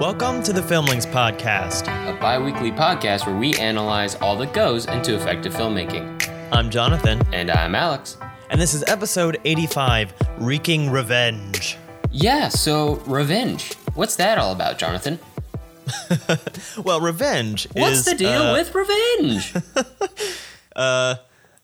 Welcome to the Filmlings Podcast. a bi weekly podcast where we analyze all that goes into effective filmmaking. I'm Jonathan, And I'm Alex. and this is episode 85 Wreaking Revenge. Yeah, so revenge. What's that all about, Jonathan? Well, revenge What's is the deal uh, with revenge?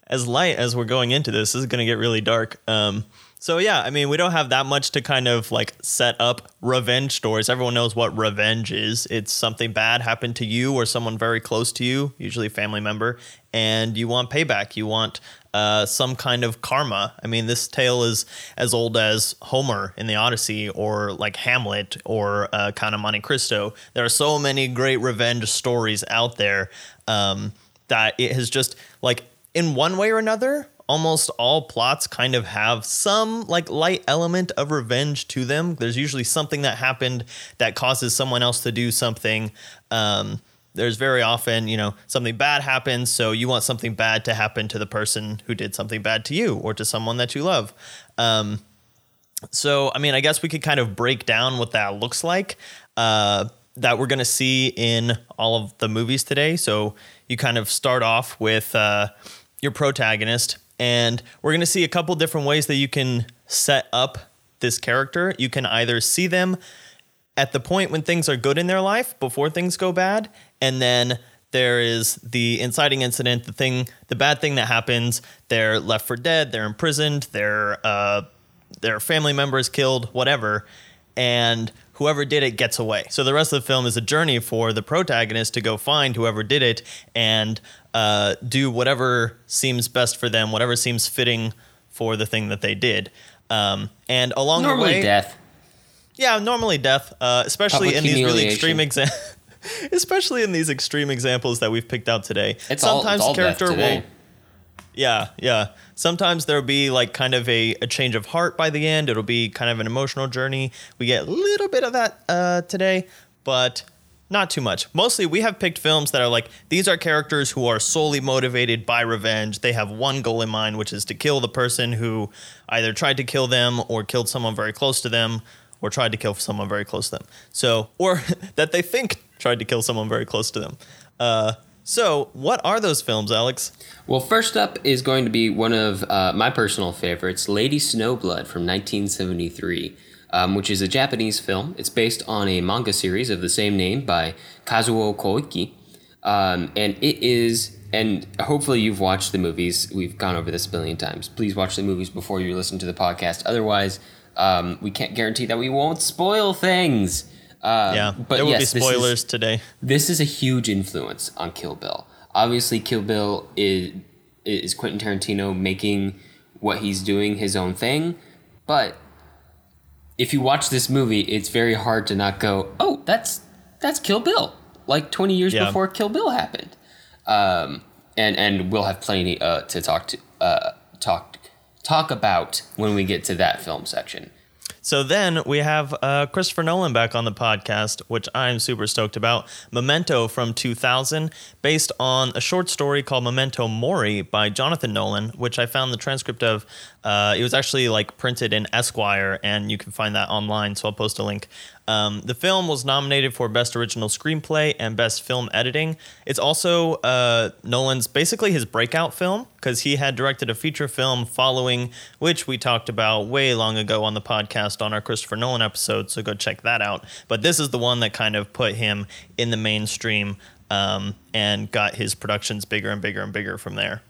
as light as we're going into this. This is going to get really dark. Um, so yeah, I mean, we don't have that much to kind of like set up revenge stories. Everyone knows what revenge is. It's something bad happened to you or someone very close to you, usually a family member, and you want payback. You want uh, some kind of karma. I mean, this tale is as old as Homer in the Odyssey, or like Hamlet, or uh, Count of Monte Cristo. There are so many great revenge stories out there um, that it has just like in one way or another almost all plots kind of have some like light element of revenge to them. There's usually something that happened that causes someone else to do something. Um, there's very often you know something bad happens so you want something bad to happen to the person who did something bad to you or to someone that you love. Um, so i mean i guess we could kind of break down what that looks like uh, that we're going to see in all of the movies today. So you kind of start off with uh, your protagonist and we're going to see a couple different ways that you can set up this character. You can either see them at the point when things are good in their life before things go bad and then there is the inciting incident the thing the bad thing that happens. They're left for dead they're imprisoned their uh, their family members killed whatever and whoever did it gets away. So the rest of the film is a journey for the protagonist to go find whoever did it and uh, do whatever seems best for them whatever seems fitting for the thing that they did um, and along the way. Normally death. yeah, normally death, uh, especially Public in these really extreme examples. especially in these extreme examples that we've picked out today. It's all, it's all death today. will. Yeah, yeah. Sometimes there'll be like kind of a, a change of heart by the end. It'll be kind of an emotional journey. We get a little bit of that uh, today, but not too much. Mostly, we have picked films that are like these are characters who are solely motivated by revenge. They have one goal in mind, which is to kill the person who either tried to kill them or killed someone very close to them or tried to kill someone very close to them. So, or that they think tried to kill someone very close to them. Uh, so, what are those films, Alex? Well, first up is going to be one of uh, my personal favorites, Lady Snowblood from 1973, um, which is a Japanese film. It's based on a manga series of the same name by Kazuo Koike. Um, and it is, and hopefully you've watched the movies. We've gone over this a billion times. Please watch the movies before you listen to the podcast. Otherwise, um, we can't guarantee that we won't spoil things. Um, Yeah, but there will yes, be this is- spoilers today. this is a huge influence on Kill Bill. Obviously, Kill Bill is is Quentin Tarantino making what he's doing his own thing, but if you watch this movie, it's very hard to not go, "Oh, that's that's Kill Bill." Like 20 years Yeah. before Kill Bill happened. Um, and and we'll have plenty uh, to talk to uh, talk talk about when we get to that film section. So then we have uh, Christopher Nolan back on the podcast, which I'm super stoked about. Memento from 2000, based on a short story called Memento Mori by Jonathan Nolan, which I found the transcript of. Uh, it was actually like printed in Esquire, and you can find that online. So I'll post a link. Um, the film was nominated for Best Original Screenplay and Best Film Editing. It's also uh, Nolan's basically his breakout film because he had directed a feature film following, which we talked about way long ago on the podcast on our Christopher Nolan episode. So go check that out. But this is the one that kind of put him in the mainstream um, and got his productions bigger and bigger and bigger from there.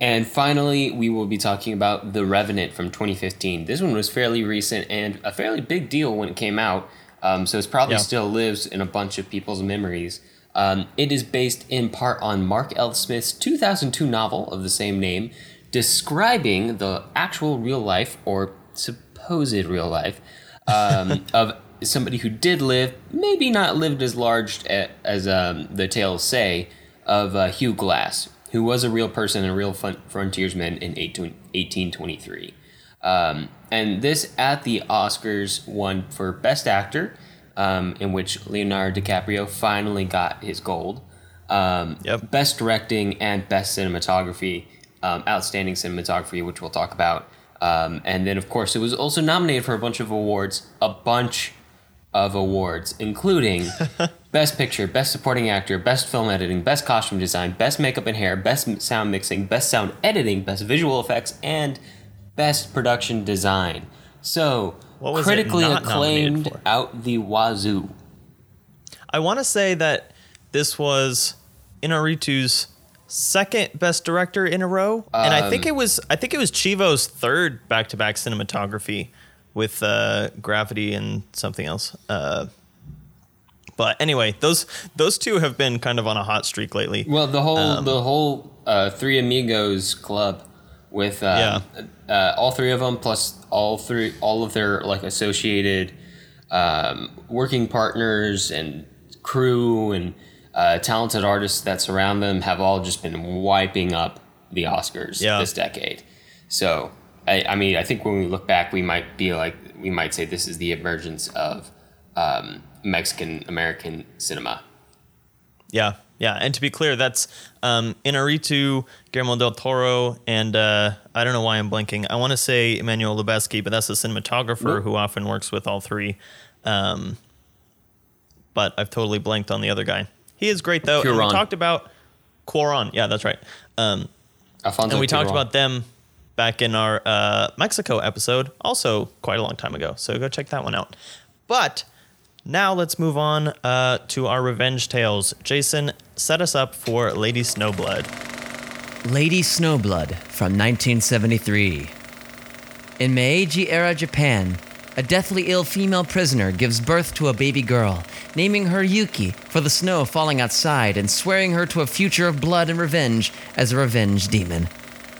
And finally, we will be talking about The Revenant from 2015. This one was fairly recent and a fairly big deal when it came out, um, so it probably Yeah. still lives in a bunch of people's memories. Um, it is based in part on Mark L. Smith's 2002 novel of the same name, describing the actual real life or supposed real life um, of somebody who did live, maybe not lived as large a- as um, the tales say, of uh, Hugh Glass, who was a real person and a real frontiersman in 18- 1823. Um, and this at the Oscars won for Best Actor, um, in which Leonardo DiCaprio finally got his gold. Um, Yep. Best Directing and Best Cinematography, um, Outstanding Cinematography, which we'll talk about. Um, and then, of course, it was also nominated for a bunch of awards, a bunch of awards, including Best Picture, Best Supporting Actor, Best Film Editing, Best Costume Design, Best Makeup and Hair, Best Sound Mixing, Best Sound Editing, Best Visual Effects, and Best Production Design. So, critically acclaimed out the wazoo. I want to say that this was Inarritu's second best director in a row, and I think Um, it was I think it was Chivo's third back-to-back cinematography with uh, Gravity and something else. Uh, but anyway, those those two have been kind of on a hot streak lately. Well, the whole Um, the whole uh, Three Amigos club with uh, uh, all three of them plus all three all of their like associated um, working partners and crew and uh, talented artists that surround them have all just been wiping up the Oscars Yeah. this decade. So I, I mean I think when we look back we might be like we might say this is the emergence of um, Mexican American cinema. Yeah, yeah. And to be clear, that's um, Inarritu, Guillermo del Toro, and uh, I don't know why I'm blanking. I want to say Emmanuel Lubezki, but that's the cinematographer Nope. who often works with all three. Um, but I've totally blanked on the other guy. He is great though. And we talked about Cuaron. Yeah, that's right. Um, Alfonso and we talked about them back in our uh, Mexico episode, also quite a long time ago. So go check that one out. But now let's move on uh, to our revenge tales. Jason, set us up for Lady Snowblood. Lady Snowblood from 1973. In Meiji era Japan, a deathly ill female prisoner gives birth to a baby girl, naming her Yuki for the snow falling outside and swearing her to a future of blood and revenge as a revenge demon.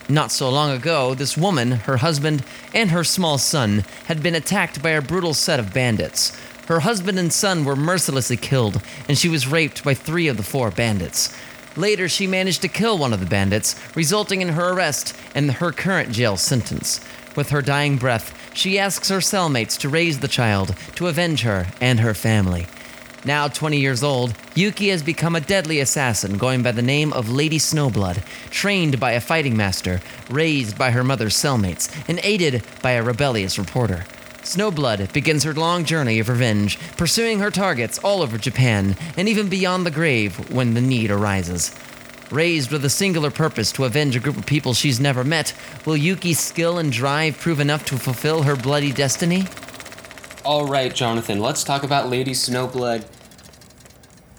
Not so long ago, this woman, her husband, and her small son had been attacked by a brutal set of bandits. Her husband and son were mercilessly killed, and she was raped by three of the four bandits. Later, she managed to kill one of the bandits, resulting in her arrest and her current jail sentence. With her dying breath, she asks her cellmates to raise the child to avenge her and her family. Now 20 years old, Yuki has become a deadly assassin going by the name of Lady Snowblood, trained by a fighting master, raised by her mother's cellmates, and aided by a rebellious reporter. Snowblood begins her long journey of revenge, pursuing her targets all over Japan and even beyond the grave when the need arises. Raised with a singular purpose to avenge a group of people she's never met, will Yuki's skill and drive prove enough to fulfill her bloody destiny? All right, Jonathan, let's talk about Lady Snowblood.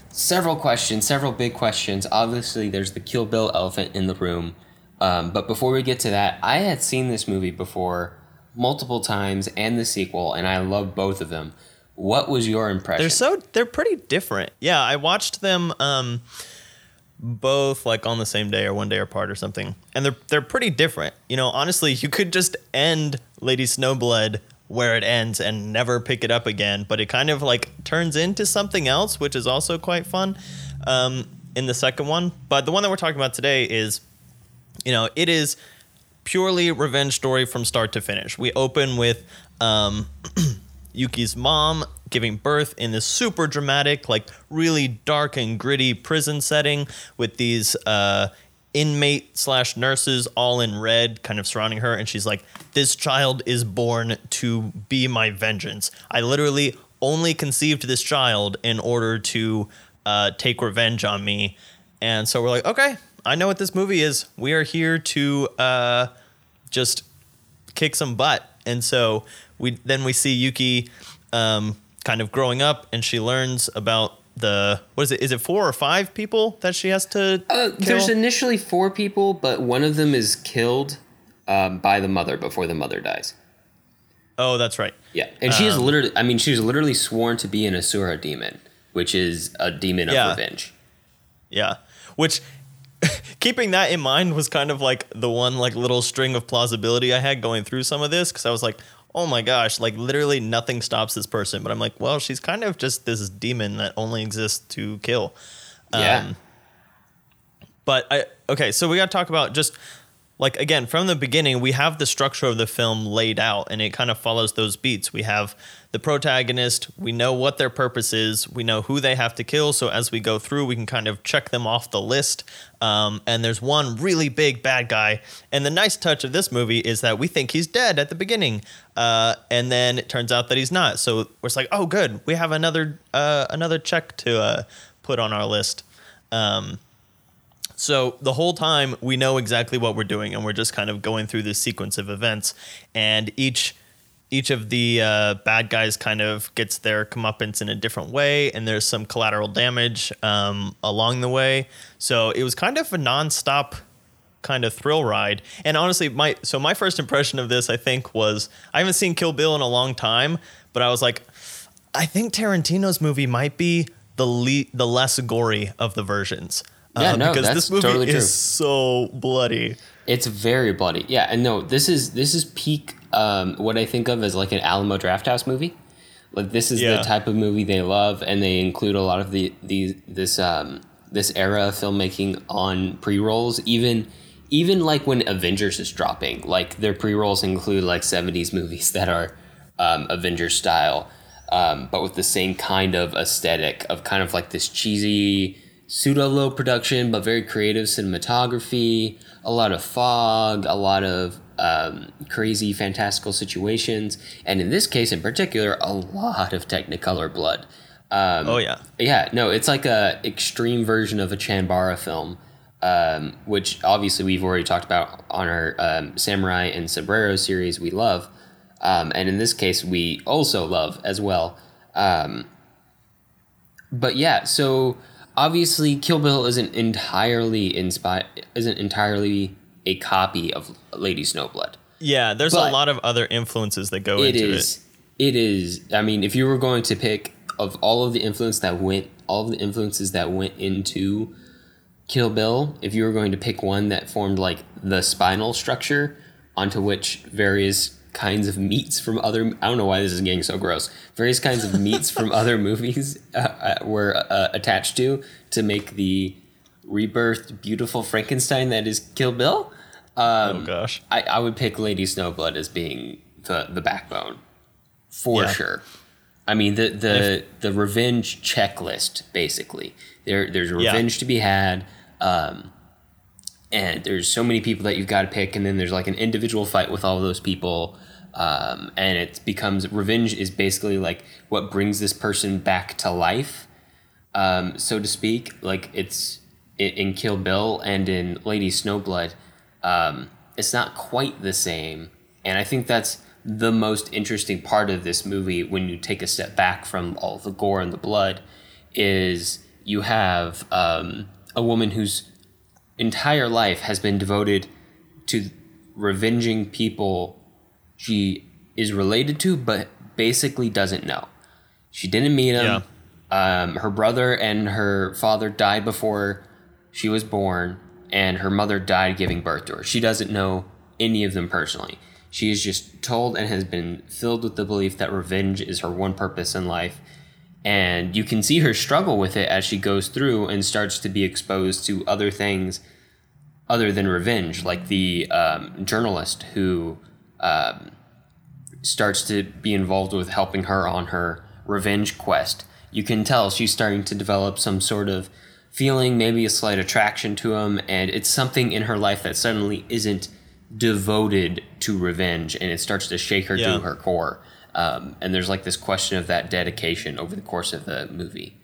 Several questions, several big questions. Obviously, there's the Kill Bill elephant in the room. Um, but before we get to that, I had seen this movie before multiple times and the sequel, and I love both of them. What was your impression? They're so they're pretty different. Yeah, I watched them um, both like on the same day or one day apart or something, and they're they're pretty different. You know, honestly, you could just end Lady Snowblood where it ends and never pick it up again, but it kind of like turns into something else, which is also quite fun um, in the second one. But the one that we're talking about today is, you know, it is purely revenge story from start to finish. We open with um, Yuki's mom giving birth in this super dramatic, like really dark and gritty prison setting with these uh, inmate slash nurses all in red kind of surrounding her. And she's like, This child is born to be my vengeance. I literally only conceived this child in order to uh, take revenge on me. And so we're like, okay, I know what this movie is. We are here to uh, just kick some butt. And so we then we see Yuki um, kind of growing up, and she learns about the what is it? Is it four or five people that she has to? Uh, there's initially four people, but one of them is killed um, by the mother before the mother dies. oh, that's right. Yeah, and she Um, is literally. I mean, she's literally sworn to be an Asura demon, which is a demon of Yeah. revenge. Yeah, which keeping that in mind was kind of like the one like little string of plausibility I had going through some of this because I was like, oh my gosh, like literally nothing stops this person. But I'm like, well, she's kind of just this demon that only exists to kill. Yeah. Um, But I okay, so we got to talk about just like again from the beginning we have the structure of the film laid out and it kind of follows those beats. We have the protagonist we know what their purpose is we know who they have to kill so as we go through we can kind of check them off the list. Um, and there's one really big bad guy and the nice touch of this movie is that we think he's dead at the beginning uh, and then it turns out that he's not. So we're like oh good we have another uh, another check to uh, put on our list. Um, so the whole time we know exactly what we're doing, and we're just kind of going through this sequence of events, and each each of the uh, bad guys kind of gets their comeuppance in a different way, and there's some collateral damage um, along the way. So it was kind of a nonstop kind of thrill ride. And honestly, my so my first impression of this, I think, was I haven't seen Kill Bill in a long time, but I was like, I think Tarantino's movie might be the le- the less gory of the versions. Yeah, Uh, no, because that's this movie totally true. is so bloody. It's very bloody. Yeah, and no, this is this is peak um, what I think of as like an Alamo Drafthouse movie. Like this is Yeah. the type of movie they love, and they include a lot of the the this um, this era of filmmaking on pre rolls. Even even like when Avengers is dropping, like their pre rolls include like seventies movies that are um, Avengers style, um, but with the same kind of aesthetic of kind of like this cheesy pseudo low production but very creative cinematography a lot of fog a lot of um, crazy fantastical situations and in this case in particular a lot of technicolor blood um, Oh yeah. yeah no it's like a extreme version of a chanbara film um, which obviously we've already talked about on our um, samurai and sombrero series we love um, and in this case we also love as well um, but yeah, so obviously Kill Bill isn't entirely inspired isn't entirely a copy of Lady Snowblood. Yeah, there's But- a lot of other influences that go It into is it is I mean, if you were going to pick of all of the influence that went all of the influences that went into Kill Bill, if you were going to pick one that formed like the spinal structure onto which various kinds of meats from other I don't know why this is getting so gross. Various kinds of meats from other movies uh, uh, were uh, attached to to make the rebirthed beautiful Frankenstein that is Kill Bill. Um, oh gosh. I, I would pick Lady Snowblood as being the the backbone for Yeah. sure. I mean the the the revenge checklist basically. There there's Yeah. revenge to be had, um, and there's so many people that you've got to pick, and then there's like an individual fight with all of those people, um, and it becomes revenge is basically like what brings this person back to life, um, so to speak. Like it's in Kill Bill and in Lady Snowblood, um, it's not quite the same, and I think that's the most interesting part of this movie when you take a step back from all the gore and the blood is you have um, a woman whose entire life has been devoted to revenging people she is related to but basically doesn't know. She didn't meet him. Um, her brother and her father died before she was born and her mother died giving birth to her. She doesn't know any of them personally. She is just told and has been filled with the belief that revenge is her one purpose in life and you can see her struggle with it as she goes through and starts to be exposed to other things other than revenge, like the um, journalist who um, starts to be involved with helping her on her revenge quest. You can tell she's starting to develop some sort of feeling, maybe a slight attraction to him, and it's something in her life that suddenly isn't devoted to revenge, and it starts to shake her Yeah. to her core. Um, and there's like this question of that dedication over the course of the movie.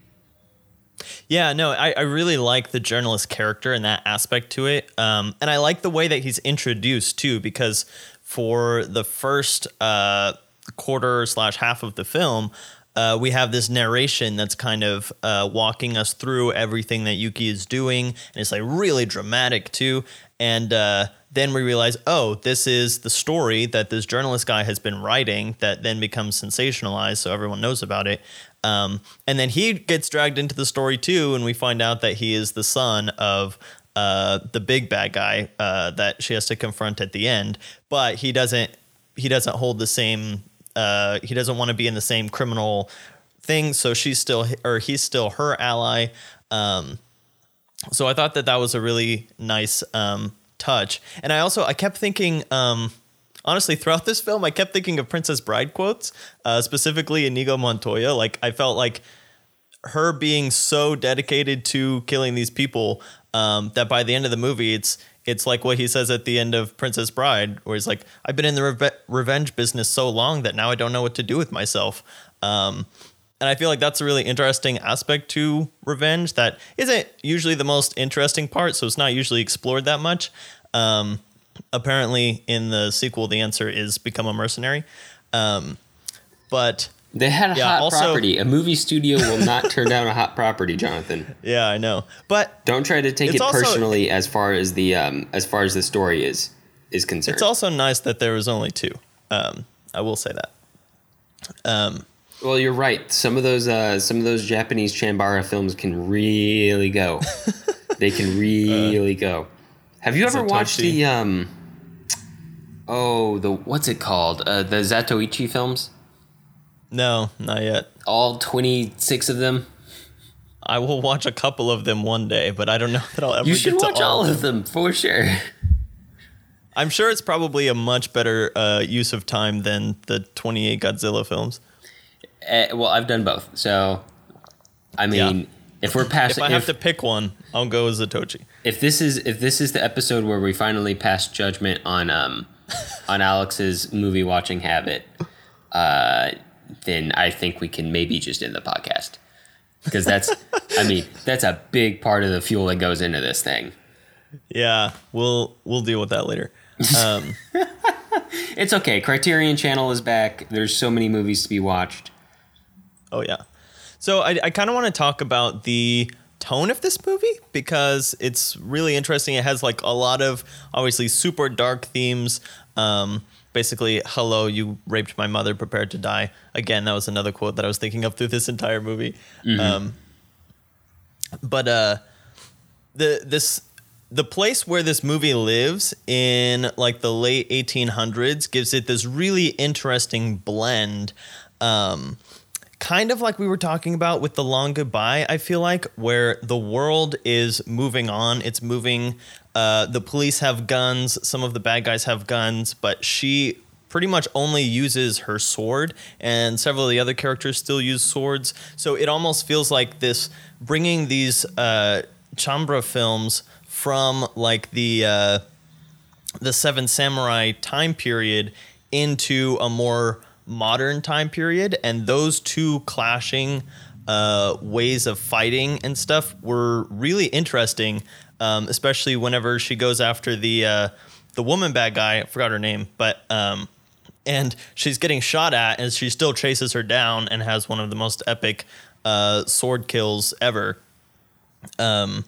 Yeah, no, I, I really like the journalist character and that aspect to it. Um, and I like the way that he's introduced too, because for the first uh, quarter slash half of the film, uh, we have this narration that's kind of uh, walking us through everything that Yuki is doing, and it's like really dramatic too. And uh, then we realize, oh, this is the story that this journalist guy has been writing that then becomes sensationalized, so everyone knows about it. Um, and then he gets dragged into the story too, and we find out that he is the son of uh, the big bad guy uh, that she has to confront at the end. But he doesn't. He doesn't hold the same. Uh, he doesn't want to be in the same criminal thing. So she's still, or he's still her ally. Um, so I thought that that was a really nice um, touch. And I also I kept thinking, um, honestly, throughout this film, I kept thinking of Princess Bride quotes, uh, specifically Inigo Montoya. Like I felt like her being so dedicated to killing these people um, that by the end of the movie, it's it's like what he says at the end of Princess Bride, where he's like, "I've been in the reve- revenge business so long that now I don't know what to do with myself." Um, and I feel like that's a really interesting aspect to revenge that isn't usually the most interesting part, so it's not usually explored that much. Um, apparently, in the sequel, the answer is become a mercenary. Um, but They had a Yeah, hot also- property. A movie studio will not turn down a hot property, Jonathan. yeah, I know. But Don't try to take it also- personally as far as the um, as far as the story is is concerned. it's also nice that there was only two. Um, I will say that. Um, well, you're right. Some of those uh, some of those Japanese Chambara films can really go. they can really go. Have you ever watched the um? Oh, the what's it called? Uh, the Zatoichi films. No, not yet. All twenty six of them. I will watch a couple of them one day, but I don't know that I'll ever You get should to watch all of them for sure. I'm sure it's probably a much better uh, use of time than the 28 Godzilla films. Uh, well, I've done both, so I mean, Yeah. if we're passing, If I have to pick one, I'll go as Zatoichi. if this is if this is the episode where we finally pass judgment on um on Alex's movie watching habit, uh, then I think we can maybe just end the podcast because that's I mean that's a big part of the fuel that goes into this thing. Yeah, we'll we'll deal with that later. Um, It's okay. Criterion Channel is back. There's so many movies to be watched. oh yeah. So I, I kind of want to talk about the tone of this movie because it's really interesting. It has like a lot of obviously super dark themes. Um, basically, hello, you raped my mother, prepared to die. Again, that was another quote that I was thinking of through this entire movie. Um, but uh, the this the place where this movie lives in like the late 1800s gives it this really interesting blend um kind of like we were talking about with the long goodbye i feel like where the world is moving on it's moving uh the police have guns. Some of the bad guys have guns but she pretty much only uses her sword and several of the other characters still use swords. So it almost feels like this bringing these uh chambara films from like the uh the seven samurai time period into a more modern time period and those two clashing uh, ways of fighting and stuff were really interesting um, especially whenever she goes after the uh, the woman bad guy i forgot her name but um, and she's getting shot at and she still chases her down and has one of the most epic uh, sword kills ever um,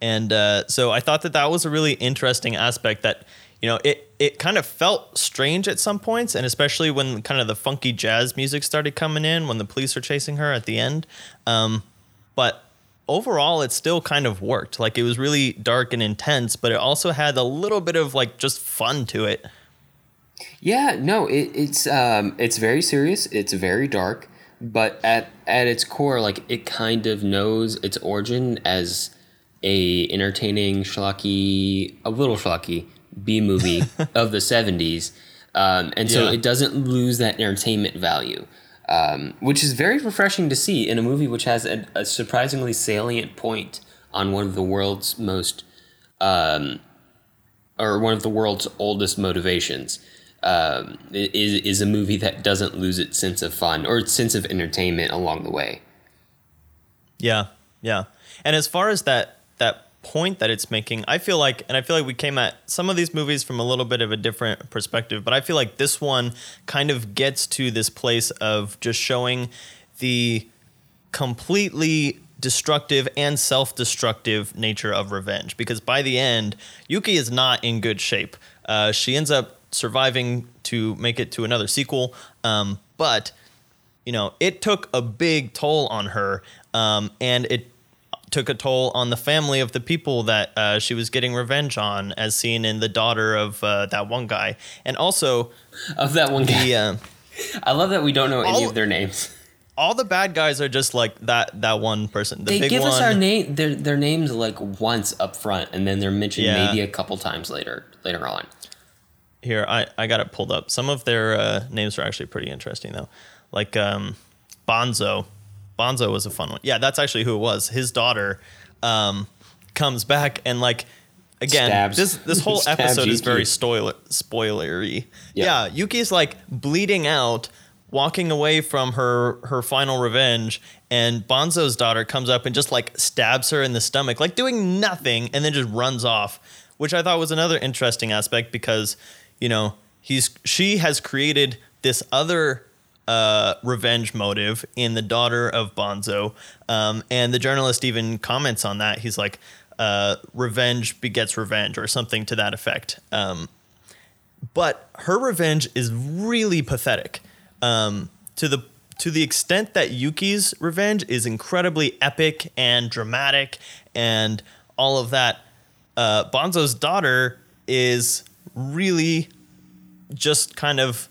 and uh, so I thought that that was a really interesting aspect that you know it it kind of felt strange at some points, and especially when kind of the funky jazz music started coming in when the police are chasing her at the end. Um, but overall, it still kind of worked. Like it was really dark and intense, but it also had a little bit of like just fun to it. Yeah, no, it, it's um, it's very serious. It's very dark, but at at its core, like it kind of knows its origin as a entertaining schlocky, a little schlocky B movie of the seventies, um, and so Yeah. it doesn't lose that entertainment value, um, which is very refreshing to see in a movie which has a, a surprisingly salient point on one of the world's most um, or one of the world's oldest motivations um, is is a movie that doesn't lose its sense of fun or its sense of entertainment along the way. Yeah, yeah. And as far as that that point that it's making, I feel like, and I feel like we came at some of these movies from a little bit of a different perspective, but I feel like this one kind of gets to this place of just showing the completely destructive and self-destructive nature of revenge. Because by the end yuki is not in good shape. Uh, she ends up surviving to make it to another sequel um, but you know, it took a big toll on her, um, and it took a toll on the family of the people that uh, she was getting revenge on, as seen in the daughter of uh, that one guy, and also Of that one guy, the. Uh, I love that we don't know any of their names. all the bad guys are just like that that one person. The they give one, us our name, their their names like once up front, and then they're mentioned Yeah. maybe a couple times later later on. here I, I got it pulled up some of their uh, names are actually pretty interesting though like um, bonzo bonzo was a fun one. Yeah that's actually who it was. His daughter um, comes back and like again Stabs- this this whole stabs episode is very spoiler spoilery. Yeah. yeah yuki's like bleeding out walking away from her her final revenge and bonzo's daughter comes up and just like stabs her in the stomach like doing nothing and then just runs off which i thought was another interesting aspect because you know he's she has created this other uh, revenge motive in the daughter of bonzo. Um, and the journalist even comments on that. He's like uh, revenge begets revenge or something to that effect. Um, but her revenge is really pathetic. Um, to the to the extent that Yuki's revenge is incredibly epic and dramatic and all of that. Uh, Bonzo's daughter is really just kind of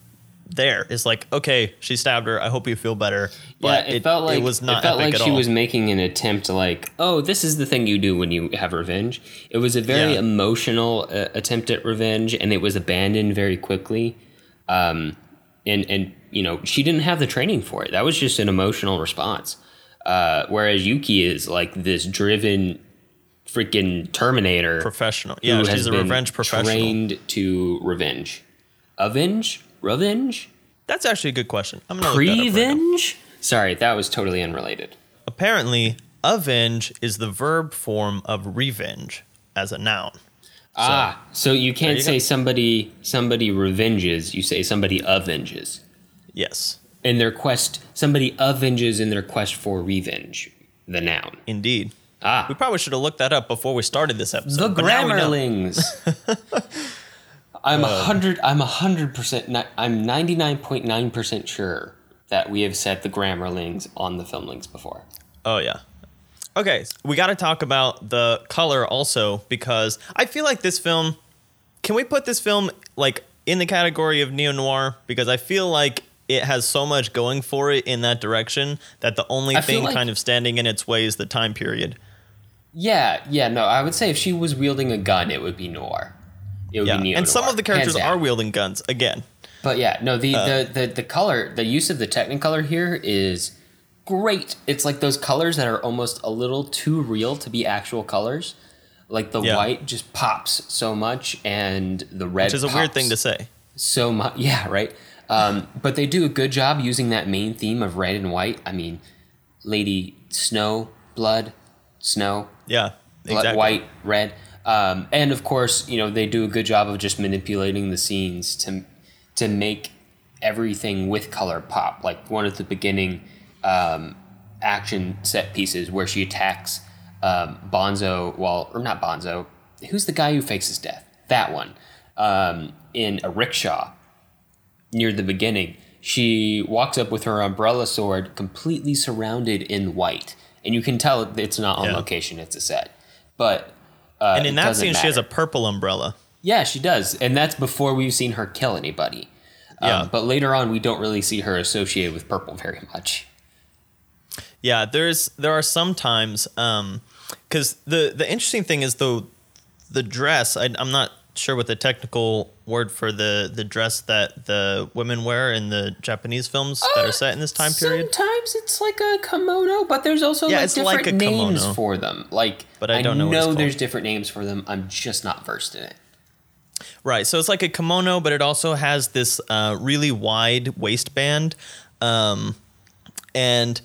there. It's like, okay, she stabbed her. I hope you feel better. But yeah, it, felt like it was not it felt like she all. was making an attempt to like, oh, this is the thing you do when you have revenge. It was a very Yeah. emotional uh, attempt at revenge, and it was abandoned very quickly. Um, and and you know she didn't have the training for it. That was just an emotional response. Uh, whereas Yuki is like this driven, freaking Terminator professional. Yeah, she's a revenge professional. trained to revenge, avenge, revenge, That's actually a good question. I'm gonna look that up right now. prevenge. Sorry, that was totally unrelated. Apparently, avenge is the verb form of revenge as a noun. ah, so you can't you say go. somebody somebody revenges. You say somebody avenges Yes, in their quest. Somebody avenges in their quest for revenge. The noun. indeed. Ah, We probably should have looked that up before we started this episode. the but now we know. Grammarlings. I'm a um, hundred. I'm a hundred percent. I'm ninety nine point nine percent sure that we have said the Grammarlings on the Filmlings before. Oh yeah. Okay, we got to talk about the color also because I feel like this film. Can we put this film like in the category of neo noir? Because I feel like it has so much going for it in that direction that the only I thing like- kind of standing in its way is the time period. Yeah, yeah. No, I would say if she was wielding a gun, it would be noir. It would Yeah, be neo and some of the characters are wielding guns again. But yeah, no, the, Uh, the, the, the color, the use of the Technicolor here is great. It's like those colors that are almost a little too real to be actual colors. Like the Yeah. white just pops so much, and the red Which is a weird thing to say. so much. Yeah, right. Um, but they do a good job using that main theme of red and white. I mean, Lady Snow, blood, snow, Yeah, Bla- exactly. white, red, um, and of course, you know they do a good job of just manipulating the scenes to to make everything with color pop. Like one of the beginning um, action set pieces where she attacks um, Bonzo, well, or not Bonzo, who's the guy who fakes his death? That one um, in a rickshaw near the beginning. She walks up with her umbrella sword, completely surrounded in white, and you can tell it's not on Yeah. location; it's a set. But uh, And in that scene, she has a purple umbrella. yeah, she does, and that's before we've seen her kill anybody. Um, Yeah. but later on, we don't really see her associated with purple very much. Yeah, there's there are some times because the the interesting thing is though the dress. I, I'm not sure what the technical word for the the dress that the women wear in the Japanese films that are set in this time period. Sometimes it's like a kimono, but there's also Yeah, like it's like different a names kimono. for them. Like, But I don't know what there's different names for them. I'm just not versed in it. Right. So it's like a kimono, but it also has this uh, really wide waistband. Um, and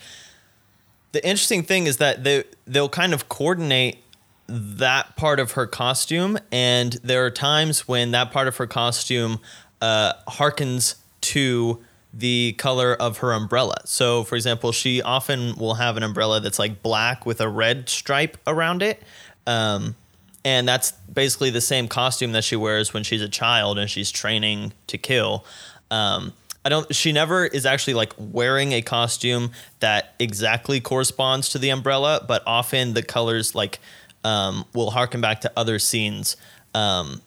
the interesting thing is that they they'll kind of coordinate that part of her costume, and there are times when that part of her costume uh, harkens to the color of her umbrella. So, for example, she often will have an umbrella that's like black with a red stripe around it. Um, and that's basically the same costume that she wears when she's a child and she's training to kill. Um, I don't. She never is actually like wearing a costume that exactly corresponds to the umbrella, but often the colors like um, will harken back to other scenes um,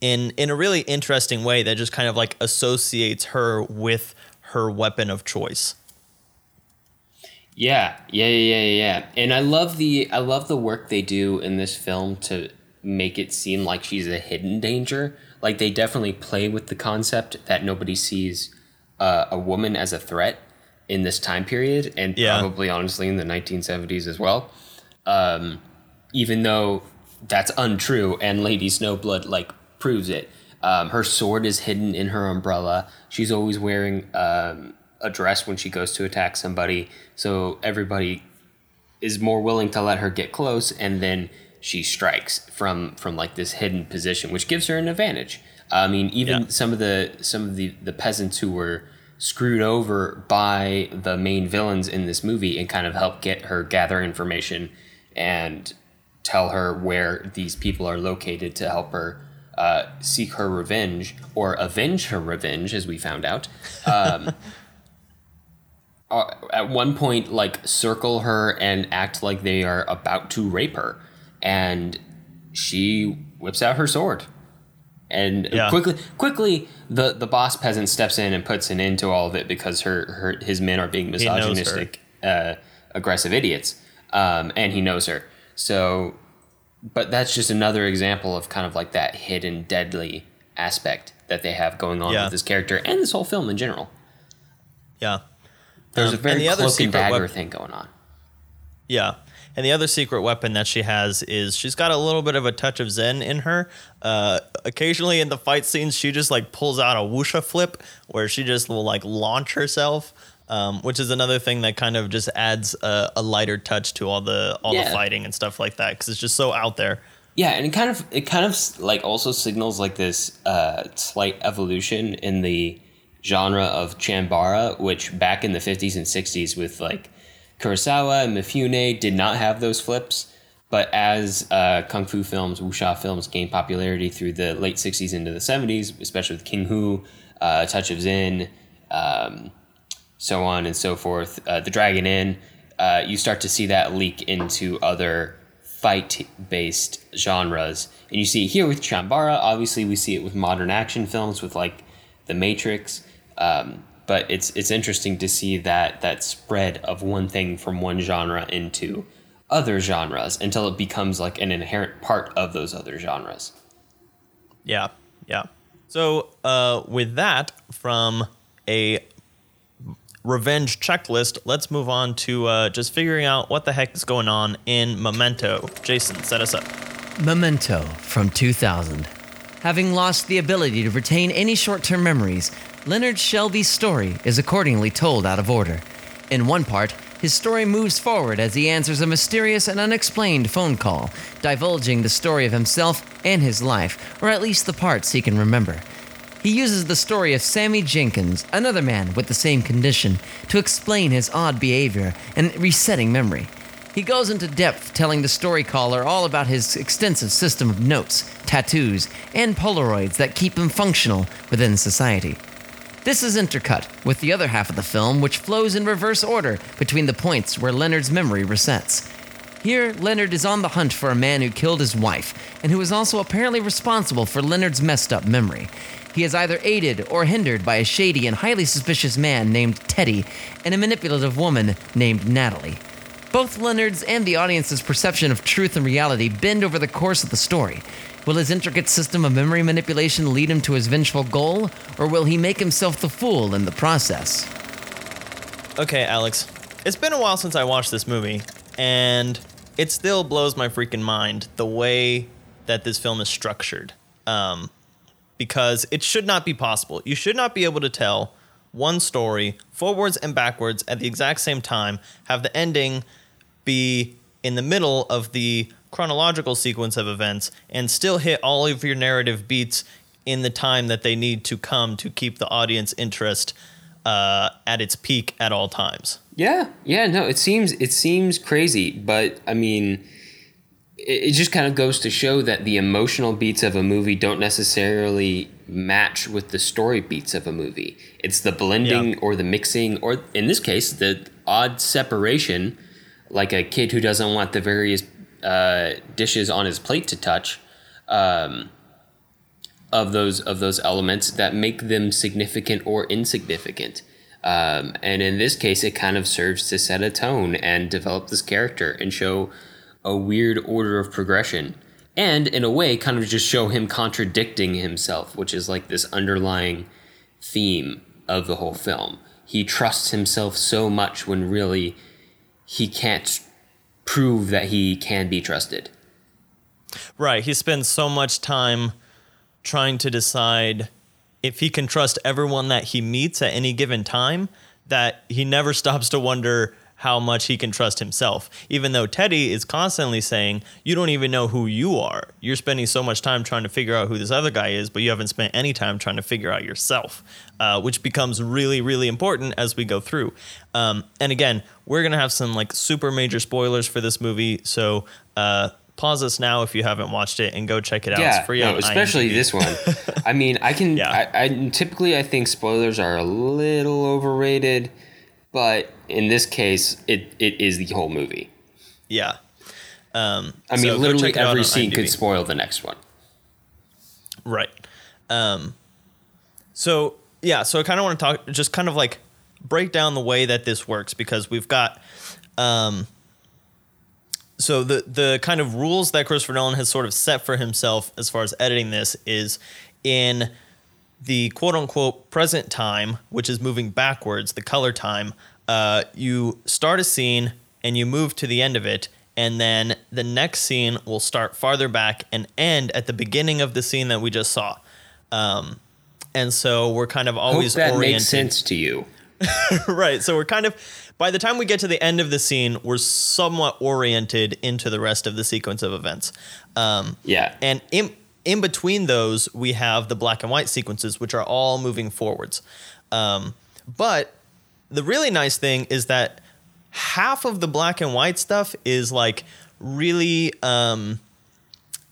in in a really interesting way that just kind of like associates her with her weapon of choice. Yeah, yeah, yeah, yeah, yeah. And I love the I love the work they do in this film to make it seem like she's a hidden danger. Like they definitely play with the concept that nobody sees uh, a woman as a threat in this time period, and Yeah. probably honestly in the 1970s as well. Um, even though that's untrue, and Lady Snowblood like proves it. Um, her sword is hidden in her umbrella. She's always wearing um, a dress when she goes to attack somebody, so everybody is more willing to let her get close, and then she strikes from from like this hidden position, which gives her an advantage. I mean, even Yeah. some of the some of the the peasants who were screwed over by the main villains in this movie and kind of help get her gather information and tell her where these people are located to help her uh, seek her revenge or avenge her revenge, as we found out. Um, uh, at one point, like circle her and act like they are about to rape her, and she whips out her sword. And Yeah. quickly, quickly, the, the boss peasant steps in and puts an end to all of it because her, her his men are being misogynistic, uh, aggressive idiots, um, and he knows her. So, but that's just another example of kind of like that hidden deadly aspect that they have going on Yeah. with this character and this whole film in general. Yeah. There's Um, a very and the other cloak and dagger wep- thing going on. Yeah. And the other secret weapon that she has is she's got a little bit of a touch of Zen in her. Uh, occasionally in the fight scenes, she just like pulls out a wuxia flip where she just will like launch herself, um, which is another thing that kind of just adds a, a lighter touch to all the all Yeah. the fighting and stuff like that because it's just so out there. Yeah, and it kind of it kind of like also signals like this uh, slight evolution in the genre of chambara, which back in the fifties and sixties with like Kurosawa and Mifune did not have those flips. But as uh, kung fu films, wuxia films gained popularity through the late '60s into the '70s, especially with King Hu, uh, Touch of Zen, um, so on and so forth. Uh, the Dragon Inn, uh, you start to see that leak into other fight-based genres, and you see it here with Chambara. Obviously, we see it with modern action films with like The Matrix. Um, but it's it's interesting to see that that spread of one thing from one genre into other genres until it becomes like an inherent part of those other genres. Yeah, yeah. So uh, with that, from a revenge checklist, let's move on to uh, just figuring out what the heck is going on in Memento. Jason, set us up. Memento from 2000. Having lost the ability to retain any short term memories, Leonard Shelby's story is accordingly told out of order. In one part, his story moves forward as he answers a mysterious and unexplained phone call, divulging the story of himself and his life, or at least the parts he can remember. He uses the story of Sammy Jenkins, another man with the same condition, to explain his odd behavior and resetting memory. He goes into depth telling the story caller all about his extensive system of notes, tattoos, and Polaroids that keep him functional within society. This is intercut with the other half of the film, which flows in reverse order between the points where Leonard's memory resets. Here, Leonard is on the hunt for a man who killed his wife, and who is also apparently responsible for Leonard's messed up memory. He is either aided or hindered by a shady and highly suspicious man named Teddy and a manipulative woman named Natalie. Both Leonard's and the audience's perception of truth and reality bend over the course of the story. Will his intricate system of memory manipulation lead him to his vengeful goal, or will he make himself the fool in the process? Okay, Alex. It's been a while since I watched this movie, and it still blows my freaking mind the way that this film is structured. Um, because it should not be possible. You should not be able to tell one story forwards and backwards at the exact same time, have the ending be in the middle of the chronological sequence of events, and still hit all of your narrative beats in the time that they need to come to keep the audience interest uh, at its peak at all times. Yeah, yeah, no, it seems it seems crazy, but I mean, it, just kind of goes to show that the emotional beats of a movie don't necessarily match with the story beats of a movie. It's the blending Yeah. or the mixing, or in this case, the odd separation, like a kid who doesn't want the various uh, dishes on his plate to touch. Um, of those of those elements that make them significant or insignificant. Um, and in this case, it kind of serves to set a tone and develop this character and show a weird order of progression. And in a way, kind of just show him contradicting himself, which is like this underlying theme of the whole film. He trusts himself so much when really he can't prove that he can be trusted. Right. He spends so much time trying to decide if he can trust everyone that he meets at any given time that he never stops to wonder how much he can trust himself. Even though Teddy is constantly saying, You don't even know who you are. You're spending so much time trying to figure out who this other guy is, but you haven't spent any time trying to figure out yourself, uh, which becomes really, really important as we go through. Um, and again, we're going to have some like super major spoilers for this movie. So, uh, pause us now if you haven't watched it and go check it out. Yeah, it's free no, especially IMDb. this one. I mean, I can. Yeah. I, I typically I think spoilers are a little overrated, but in this case, it it is the whole movie. Yeah. Um, I mean, so literally check it out every scene could spoil the next one. Right. Um, so yeah, so I kind of want to talk, just kind of like break down the way that this works because we've got, um, so the the kind of rules that Christopher Nolan has sort of set for himself as far as editing this is in the quote unquote present time, which is moving backwards, the color time. Uh, you start a scene and you move to the end of it, and then the next scene will start farther back and end at the beginning of the scene that we just saw. Um, and so we're kind of always Hope that oriented makes sense to you. right. So we're kind of by the time we get to the end of the scene, we're somewhat oriented into the rest of the sequence of events. Um, Yeah. and in in between those, we have the black and white sequences, which are all moving forwards. Um, but the really nice thing is that half of the black and white stuff is like really. Um,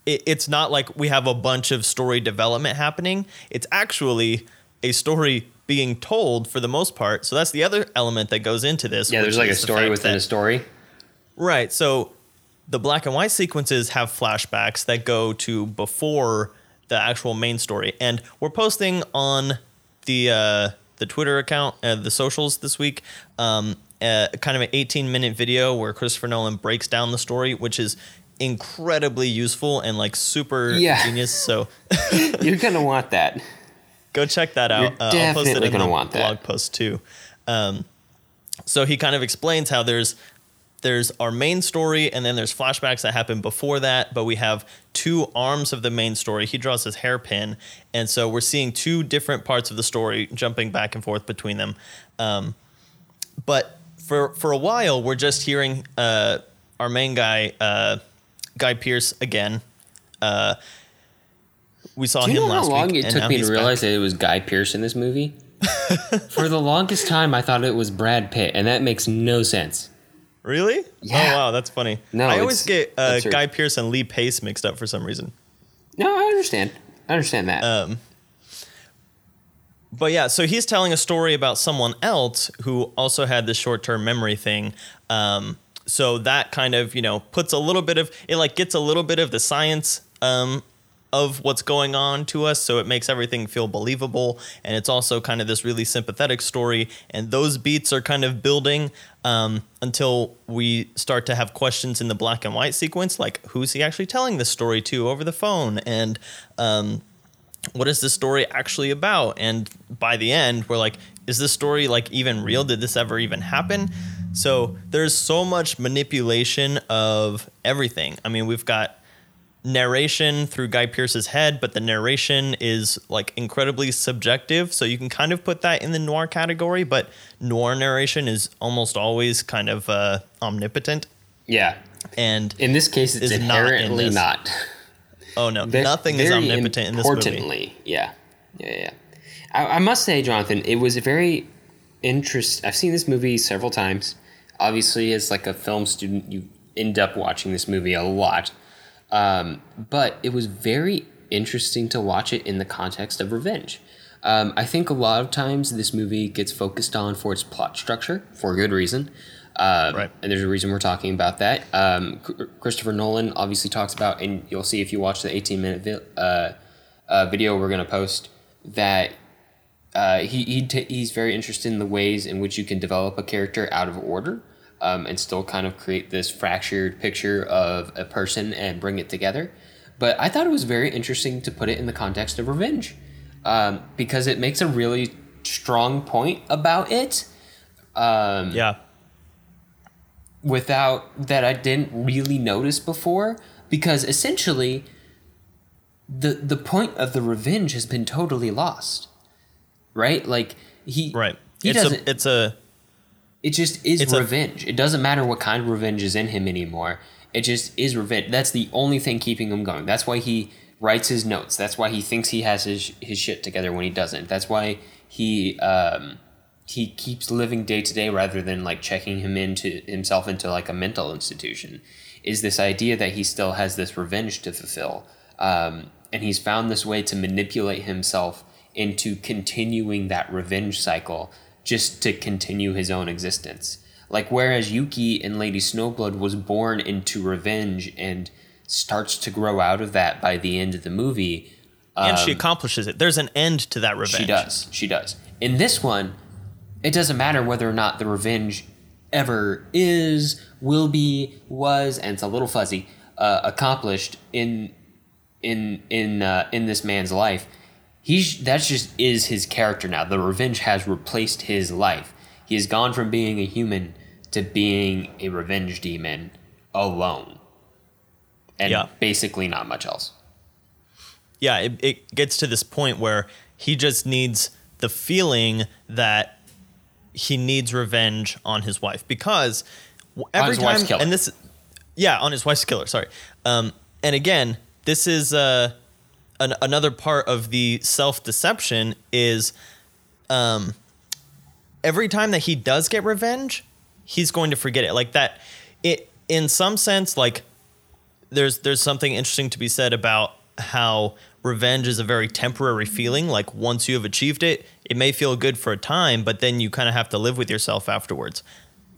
it, it's not like we have a bunch of story development happening. It's actually a story being told for the most part. So that's the other element that goes into this. Yeah, there's like a is the story within that- a story. Right. So the black and white sequences have flashbacks that go to before the actual main story, and we're posting on the uh, the Twitter account, uh, the socials this week, um, uh, kind of an 18 minute video where Christopher Nolan breaks down the story, which is incredibly useful and like super Yeah. genius. So You're gonna want that. go check that out. You're Uh, I'll post it definitely in gonna the want that. blog post too. Um, so he kind of explains how there's there's our main story and then there's flashbacks that happen before that, but we have two arms of the main story. He draws his hairpin, and so we're seeing two different parts of the story jumping back and forth between them. Um, but for for a while, we're just hearing uh, our main guy, uh, Guy Pearce, again. Uh, we saw Do you him know how long week, it took me to realize back. that it was Guy Pearce in this movie? For the longest time, I thought it was Brad Pitt, and that makes no sense. Really? Yeah. Oh wow, that's funny. No, I always get uh, Guy Pearce and Lee Pace mixed up for some reason. No, I understand. I understand that. Um, but yeah, so he's telling a story about someone else who also had this short-term memory thing. Um, so that kind of you know puts a little bit of it like gets a little bit of the science um, of what's going on to us, so it makes everything feel believable, and it's also kind of this really sympathetic story. And those beats are kind of building um, until we start to have questions in the black and white sequence, like who's he actually telling this story to over the phone, and um, what is this story actually about? And by the end, we're like, is this story like even real? Did this ever even happen? So there's so much manipulation of everything. I mean, we've got narration through Guy Pearce's head, but the narration is like incredibly subjective. So you can kind of put that in the noir category, but noir narration is almost always kind of uh, omnipotent. yeah. And In this case, it's is not in not. oh no, Ve- nothing is omnipotent in this movie. Importantly, yeah, yeah, yeah. I, I must say, Jonathan, it was a very interest. I've seen this movie several times. Obviously, as like a film student, you end up watching this movie a lot. Um, but it was very interesting to watch it in the context of revenge. Um, I think a lot of times this movie gets focused on for its plot structure for good reason. Um, Right. And there's a reason we're talking about that. Um, Christopher Nolan obviously talks about, and you'll see if you watch the 18 minute vi- uh, uh, video we're going to post, that uh, he he t- he's very interested in the ways in which you can develop a character out of order, um, and still kind of create this fractured picture of a person and bring it together. But I thought it was very interesting to put it in the context of revenge, um, because it makes a really strong point about it. Um, Yeah. without that I didn't really notice before because essentially the the point of the revenge has been totally lost. Right? Like he Right. he it's doesn't a it's a it just is it's a- revenge. it doesn't matter what kind of revenge is in him anymore. It just is revenge. That's the only thing keeping him going. That's why he writes his notes. That's why he thinks he has his his shit together when he doesn't. That's why he um he keeps living day to day rather than like checking him into himself into like a mental institution. Is this idea that he still has this revenge to fulfill, um, and he's found this way to manipulate himself into continuing that revenge cycle just to continue his own existence. Like whereas Yuki in Lady Snowblood was born into revenge and starts to grow out of that by the end of the movie. and she um, accomplishes it. There's an end to that revenge. she does. She does. In this one, it doesn't matter whether or not the revenge ever is, will be, was, and it's a little fuzzy, uh, accomplished in in in uh, in this man's life. He's that's just is his character now. The revenge has replaced his life. He has gone from being a human to being a revenge demon alone, and Yeah. basically not much else. yeah, it, it gets to this point where he just needs the feeling that he needs revenge on his wife because every his time wife's killer. and this yeah on his wife's killer sorry um, and again this is uh, an, another part of the self-deception is um, every time that he does get revenge he's going to forget it. Like that it in some sense like there's there's something interesting to be said about how revenge is a very temporary feeling. Like once you have achieved it it may feel good for a time but then you kind of have to live with yourself afterwards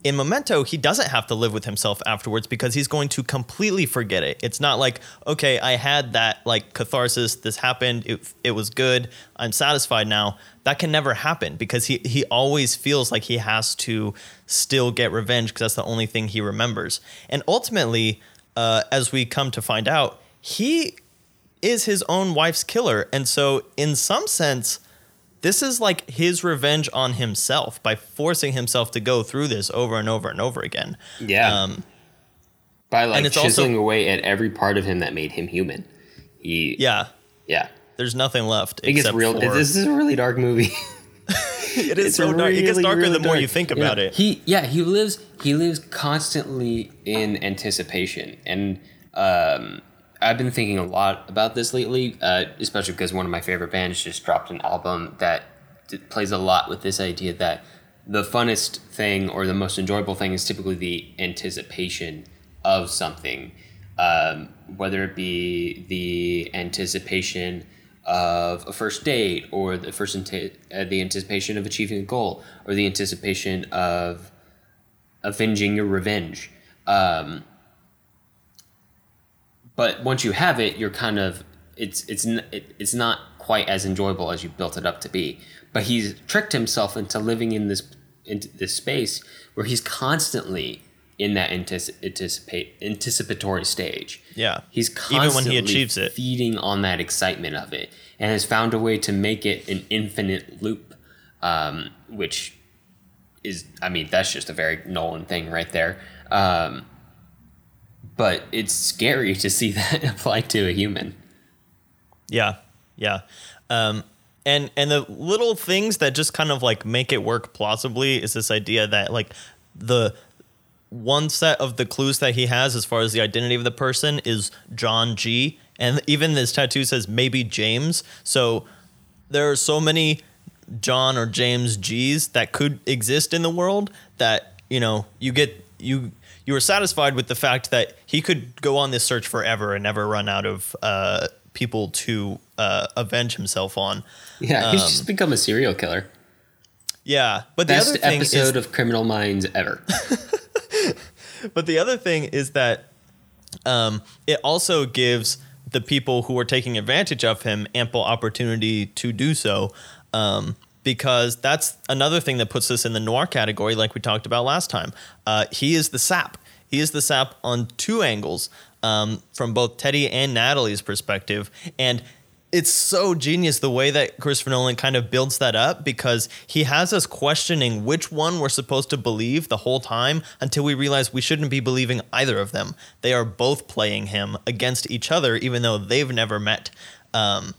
in memento he doesn't have to live with himself afterwards because he's going to completely forget it. It's not like okay i had that like catharsis this happened it, it was good i'm satisfied now. That can never happen because he he always feels like he has to still get revenge because that's the only thing he remembers. And ultimately uh, as we come to find out, he is his own wife's killer. And so, in some sense, this is like his revenge on himself by forcing himself to go through this over and over and over again. Yeah. Um, by like and it's also- chiseling away at every part of him that made him human. He yeah, yeah. there's nothing left. It gets except real. For, This is a really dark movie. it is It's so dark. it gets darker really the more dark. you think Yeah. about it. He yeah he lives he lives constantly in anticipation, and um, I've been thinking a lot about this lately, uh, especially because one of my favorite bands just dropped an album that d- plays a lot with this idea that the funnest thing or the most enjoyable thing is typically the anticipation of something, um, whether it be the anticipation of a first date or the first anta- uh, the anticipation of achieving a goal or the anticipation of avenging your revenge. Um, but once you have it, you're kind of it's it's it, it's not quite as enjoyable as you built it up to be. But he's tricked himself into living in this into this space where he's constantly in that anticipate anticipatory stage. Yeah. He's Even when he achieves it. feeding on that excitement of it, and has found a way to make it an infinite loop, um, which is, I mean, that's just a very Nolan thing right there. Um, but it's scary to see that applied to a human. Yeah, yeah. Um, and and the little things that just kind of like make it work plausibly is this idea that like the one set of the clues that he has as far as the identity of the person is John G. And even this tattoo says maybe James. So there are so many John or James G's that could exist in the world that, you know, you get you you are satisfied with the fact that he could go on this search forever and never run out of uh, people to uh, avenge himself on. Yeah, he's just become a serial killer. Yeah, but the Best other thing is episode of Criminal Minds ever. But the other thing is that um, it also gives the people who are taking advantage of him ample opportunity to do so. Um, because that's another thing that puts us in the noir category, like we talked about last time. Uh, he is the sap. He is the sap on two angles, um, from both Teddy and Natalie's perspective, and it's so genius the way that Christopher Nolan kind of builds that up because he has us questioning which one we're supposed to believe the whole time until we realize we shouldn't be believing either of them. They are both playing him against each other, even though they've never met. Um,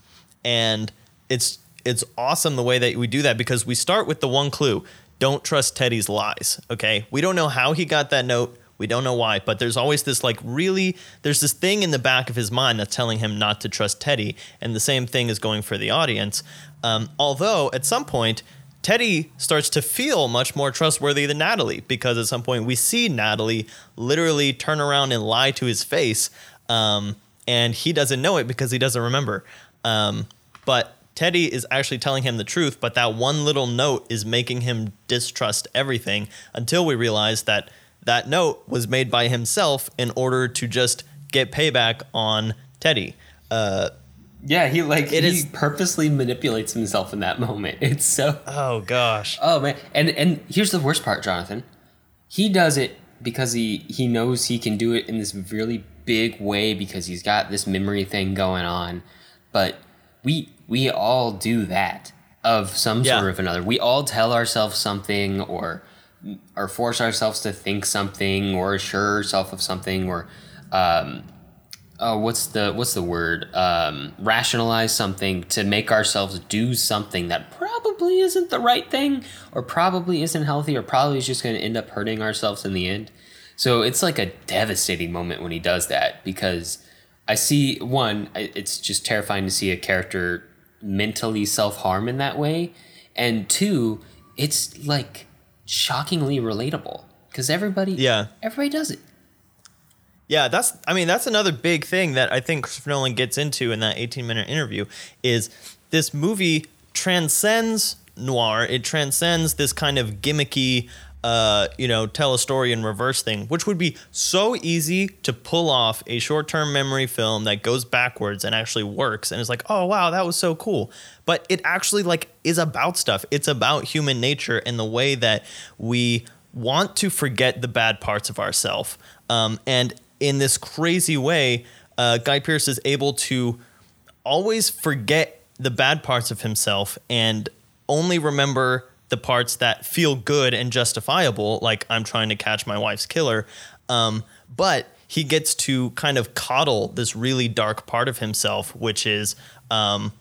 and it's it's awesome the way that we do that because we start with the one clue: don't trust Teddy's lies. Okay, we don't know how he got that note. We don't know why, but there's always this like really there's this thing in the back of his mind that's telling him not to trust Teddy, and the same thing is going for the audience. Um, although at some point. Teddy starts to feel much more trustworthy than Natalie because at some point we see Natalie literally turn around and lie to his face, um, and he doesn't know it because he doesn't remember. Um, but Teddy is actually telling him the truth, but that one little note is making him distrust everything until we realize that that note was made by himself in order to just get payback on Teddy. Uh, Yeah, he like It he is- purposely manipulates himself in that moment. It's so oh gosh. Oh man, and and here's the worst part, Jonathan. He does it because he he knows he can do it in this really big way because he's got this memory thing going on. But we we all do that of some Yeah. sort of another. We all tell ourselves something or or force ourselves to think something or assure ourselves of something or um oh what's the what's the word um rationalize something to make ourselves do something that probably isn't the right thing or probably isn't healthy or probably is just going to end up hurting ourselves in the end so it's like a devastating moment when he does that because i see one it's just terrifying to see a character mentally self-harm in that way and two it's like shockingly relatable because everybody Yeah. everybody does it Yeah, that's I mean that's another big thing that I think Christopher Nolan gets into in that 18 minute interview is this movie transcends noir. It transcends this kind of gimmicky uh, you know, tell a story in reverse thing, which would be so easy to pull off a short-term memory film that goes backwards and actually works and is like, "Oh, wow, that was so cool." But it actually like is about stuff. It's about human nature and the way that we want to forget the bad parts of ourselves. Um, and in this crazy way, uh, Guy Pearce is able to always forget the bad parts of himself and only remember the parts that feel good and justifiable, like I'm trying to catch my wife's killer. Um, but he gets to kind of coddle this really dark part of himself, which is um,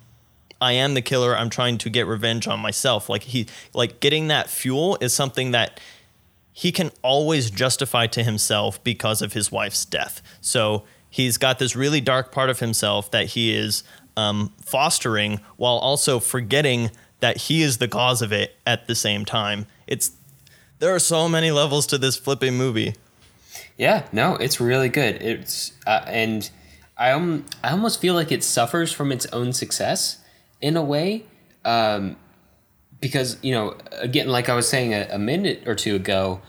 I am the killer. I'm trying to get revenge on myself. Like he, like getting that fuel is something that he can always justify to himself because of his wife's death. So he's got this really dark part of himself that he is um, fostering while also forgetting that he is the cause of it at the same time. It's there are so many levels to this flipping movie. Yeah, no, it's really good. It's uh, and I um I almost feel like it suffers from its own success in a way, um, because you know again, like I was saying a, a minute or two ago,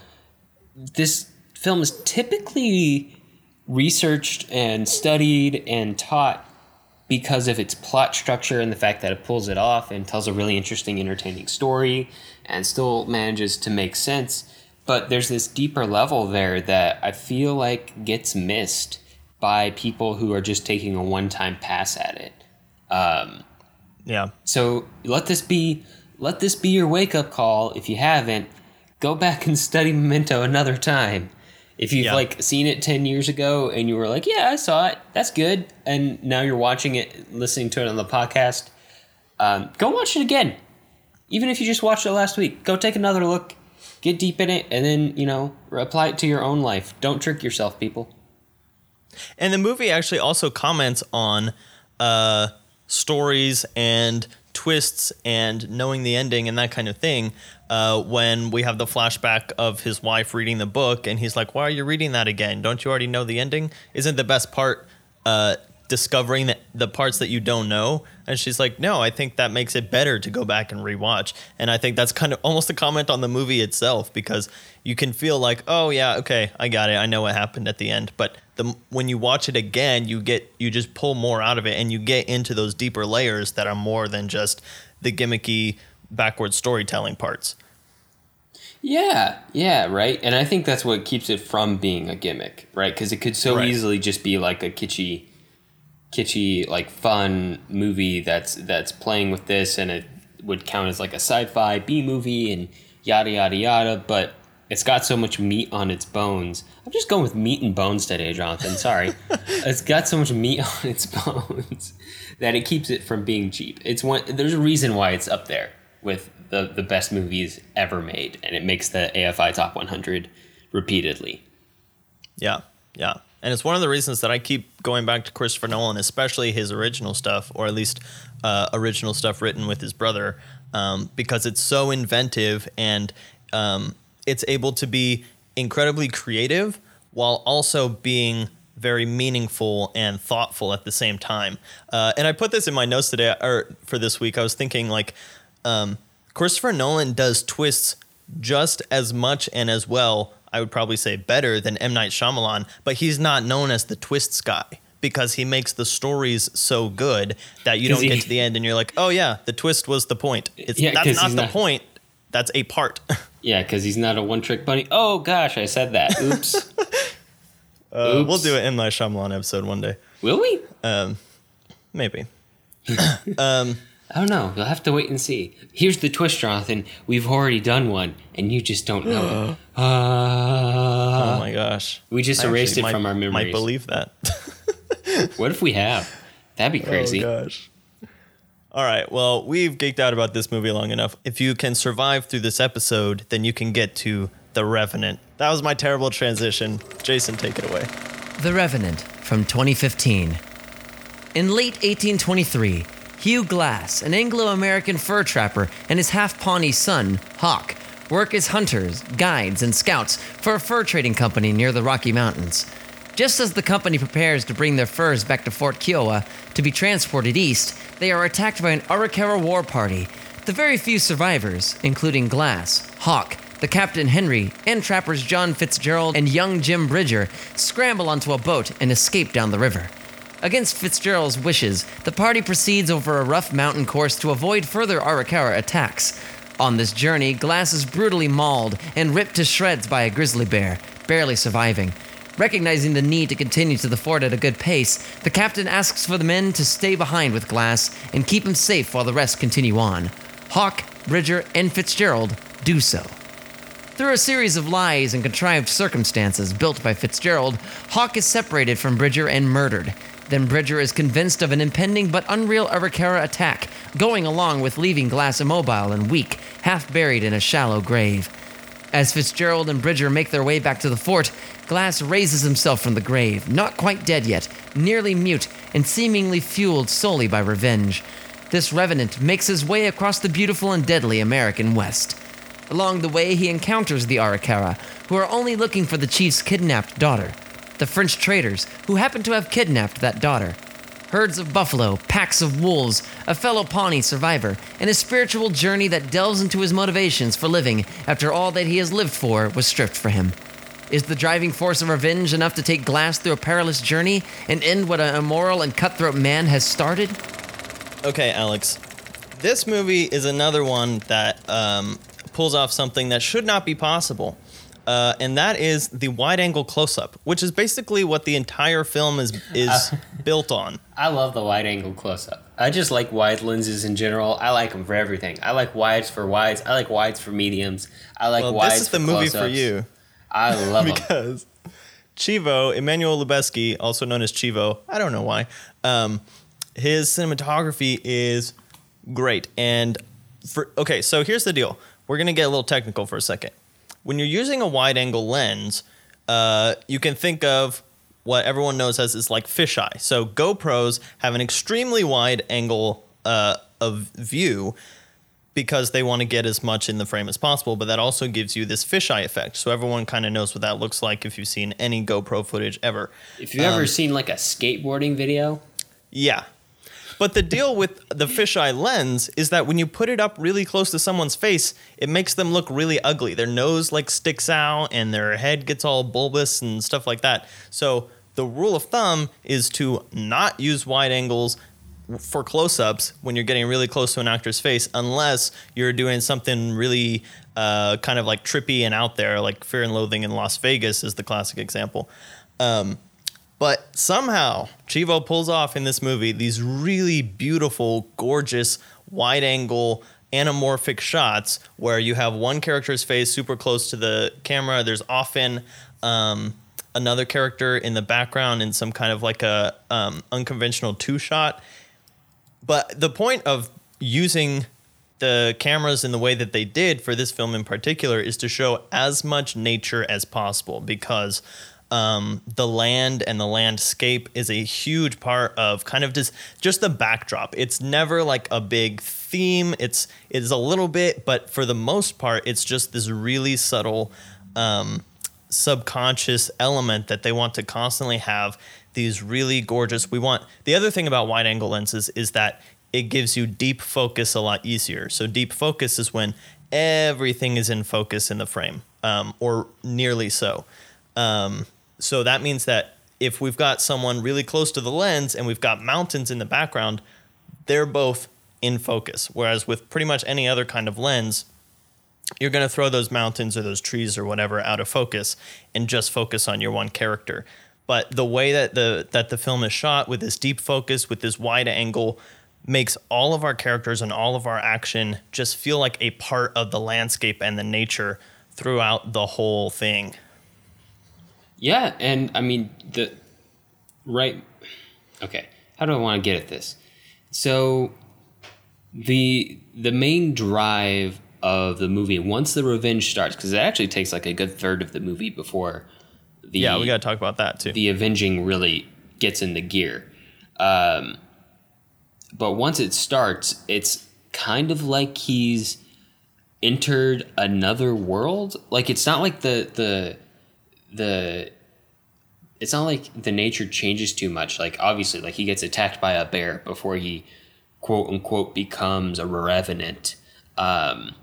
this film is typically researched and studied and taught because of its plot structure and the fact that it pulls it off and tells a really interesting, entertaining story and still manages to make sense. But there's this deeper level there that I feel like gets missed by people who are just taking a one time pass at it. Um, Yeah. so let this be let this be your wake up call. If you haven't, go back and study Memento another time. If you've Yeah. like seen it ten years ago and you were like, "Yeah, I saw it. That's good," and now you're watching it, listening to it on the podcast, um, go watch it again. Even if you just watched it last week, go take another look, get deep in it, and then you know apply it to your own life. Don't trick yourself, people. And the movie actually also comments on uh, stories and twists and knowing the ending and that kind of thing. Uh, when we have the flashback of his wife reading the book, and he's like, "Why are you reading that again? Don't you already know the ending? Isn't the best part uh, discovering the, the parts that you don't know?" And she's like, "No, I think that makes it better to go back and rewatch." And I think that's kind of almost a comment on the movie itself because you can feel like, "Oh yeah, okay, I got it. I know what happened at the end." But the when you watch it again, you get you just pull more out of it, and you get into those deeper layers that are more than just the gimmicky backward storytelling parts. Yeah, yeah, right. And I think that's what keeps it from being a gimmick, right? Because it could so Right. easily just be like a kitschy, kitschy, like fun movie that's that's playing with this, and it would count as like a sci-fi B movie and yada yada yada. But it's got so much meat on its bones. I'm just going with meat and bones today, Jonathan. Sorry, it's got so much meat on its bones that it keeps it from being cheap. It's one. There's a reason why it's up there with the the best movies ever made, and it makes the AFI Top 100 repeatedly. Yeah, yeah. And it's one of the reasons that I keep going back to Christopher Nolan, especially his original stuff, or at least uh, original stuff written with his brother, um, because it's so inventive and um, it's able to be incredibly creative while also being very meaningful and thoughtful at the same time. Uh, and I put this in my notes today, or for this week. I was thinking like um, Christopher Nolan does twists just as much and as well. I would probably say better than M Night Shyamalan, but he's not known as the twists guy because he makes the stories so good that you don't he- get to the end and you're like, oh yeah, the twist was the point. It's Yeah, that's not the not- point. That's a part. Yeah, because he's not a one trick bunny. Oh gosh, I said that. Oops. Uh, we'll do an M Night Shyamalan episode one day, Will we? Um, maybe. I don't know. You'll have to wait and see. Here's the twist, Jonathan. We've already done one, and you just don't know it. Oh Uh, my gosh, we just I erased actually it from might- our Might memories. believe that. What if we have? That'd be crazy. Oh gosh. All right. Well, we've geeked out about this movie long enough. If you can survive through this episode, then you can get to The Revenant. That was my terrible transition. Jason, take it away. The Revenant from 2015. In late 1823, Hugh Glass, an Anglo American fur trapper, and his half Pawnee son, Hawk, work as hunters, guides, and scouts for a fur trading company near the Rocky Mountains. Just as the company prepares to bring their furs back to Fort Kiowa to be transported east, they are attacked by an Arikara war party. The very few survivors, including Glass, Hawk, the Captain Henry, and trappers John Fitzgerald and young Jim Bridger, scramble onto a boat and escape down the river. Against Fitzgerald's wishes, the party proceeds over a rough mountain course to avoid further Arikara attacks. On this journey, Glass is brutally mauled and ripped to shreds by a grizzly bear, barely surviving. Recognizing the need to continue to the fort at a good pace, the captain asks for the men to stay behind with Glass and keep him safe while the rest continue on. Hawk, Bridger, and Fitzgerald do so. Through a series of lies and contrived circumstances built by Fitzgerald, Hawk is separated from Bridger and murdered. Then Bridger is convinced of an impending but unreal Arikara attack, going along with leaving Glass immobile and weak, half buried in a shallow grave. As Fitzgerald and Bridger make their way back to the fort, Glass raises himself from the grave, not quite dead yet, nearly mute, and seemingly fueled solely by revenge. This revenant makes his way across the beautiful and deadly American West. Along the way, he encounters the Arikara, who are only looking for the chief's kidnapped daughter. The French traders, who happen to have kidnapped that daughter. Herds of buffalo, packs of wolves, a fellow Pawnee survivor, and a spiritual journey that delves into his motivations for living after all that he has lived for was stripped from him. Is the driving force of revenge enough to take Glass through a perilous journey and end what an immoral and cutthroat man has started? Okay, Alex. This movie is another one that um, pulls off something that should not be possible. Uh, and that is the wide angle close up, which is basically what the entire film is is built on. I love the wide angle close up. I just like wide lenses in general. I like them for everything. I like wides for wides. I like wides for mediums. I like Well, wides this is the movie for you I love them. because Chivo, Emmanuel Lubezki, also known as Chivo, I don't know why, um, his cinematography is great. And for okay, so here's the deal. We're gonna get a little technical for a second. When you're using a wide angle lens, uh, you can think of what everyone knows as is like fisheye. So GoPros have an extremely wide angle uh, of view because they want to get as much in the frame as possible, but that also gives you this fisheye effect. So everyone kind of knows what that looks like if you've seen any GoPro footage ever. If you've ever seen like a skateboarding video, Yeah. But the deal with the fisheye lens is that when you put it up really close to someone's face, it makes them look really ugly. Their nose like sticks out and their head gets all bulbous and stuff like that. So the rule of thumb is to not use wide angles for close-ups when you're getting really close to an actor's face, unless you're doing something really uh, kind of like trippy and out there, like Fear and Loathing in Las Vegas is the classic example. Um, but somehow Chivo pulls off in this movie these really beautiful, gorgeous, wide-angle anamorphic shots where you have one character's face super close to the camera. There's often um, another character in the background in some kind of like a um, unconventional two shot. But the point of using the cameras in the way that they did for this film in particular is to show as much nature as possible because um, the land and the landscape is a huge part of kind of just just the backdrop. It's never like a big theme. It's it's a little bit, but for the most part, it's just this really subtle um, subconscious element that they want to constantly have these really gorgeous. We want the other thing about wide angle lenses is that it gives you deep focus a lot easier. So deep focus is when everything is in focus in the frame, um, or nearly so. Um, so that means that if we've got someone really close to the lens and we've got mountains in the background, they're both in focus. Whereas with pretty much any other kind of lens, you're going to throw those mountains or those trees or whatever out of focus and just focus on your one character. But the way that the that the film is shot with this deep focus, with this wide angle, makes all of our characters and all of our action just feel like a part of the landscape and the nature throughout the whole thing. Yeah, and I mean the right. Okay, how do I want to get at this? So the the main drive of the movie once the revenge starts because it actually takes like a good third of the movie before the Yeah, we got to talk about that too. the avenging really gets into gear. Um, but once it starts, it's kind of like he's entered another world. Like it's not like the the the it's not like the nature changes too much. Like obviously, like he gets attacked by a bear before he quote unquote becomes a revenant. Um,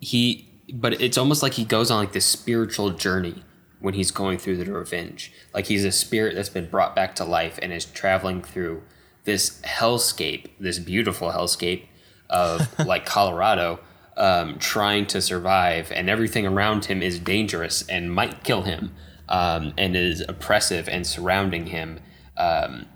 he, but it's almost like he goes on like this spiritual journey when he's going through the revenge. Like he's a spirit that's been brought back to life and is traveling through this hellscape, this beautiful hellscape of like Colorado, um, trying to survive, and everything around him is dangerous and might kill him, um, and is oppressive and surrounding him. Um,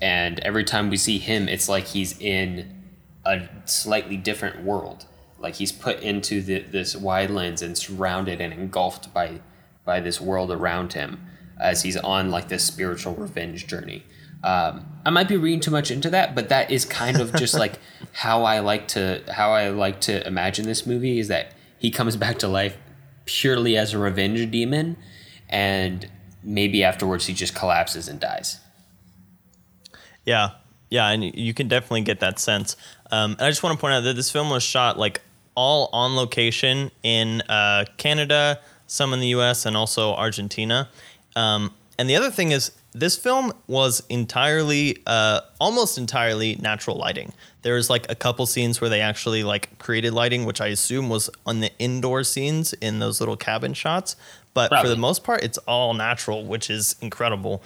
and every time we see him, it's like he's in a slightly different world. Like he's put into the, this wide lens and surrounded and engulfed by by this world around him as he's on like this spiritual revenge journey. Um, I might be reading too much into that, but that is kind of just like how I like to how I like to imagine this movie is that he comes back to life purely as a revenge demon, and maybe afterwards he just collapses and dies. Yeah, yeah, and you can definitely get that sense. Um, and I just want to point out that this film was shot like all on location in uh, Canada, some in the U.S., and also Argentina. Um, and the other thing is, this film was entirely, uh, almost entirely natural lighting. There was like a couple scenes where they actually like created lighting, which I assume was on the indoor scenes in those little cabin shots. But for the most part, it's all natural, which is incredible.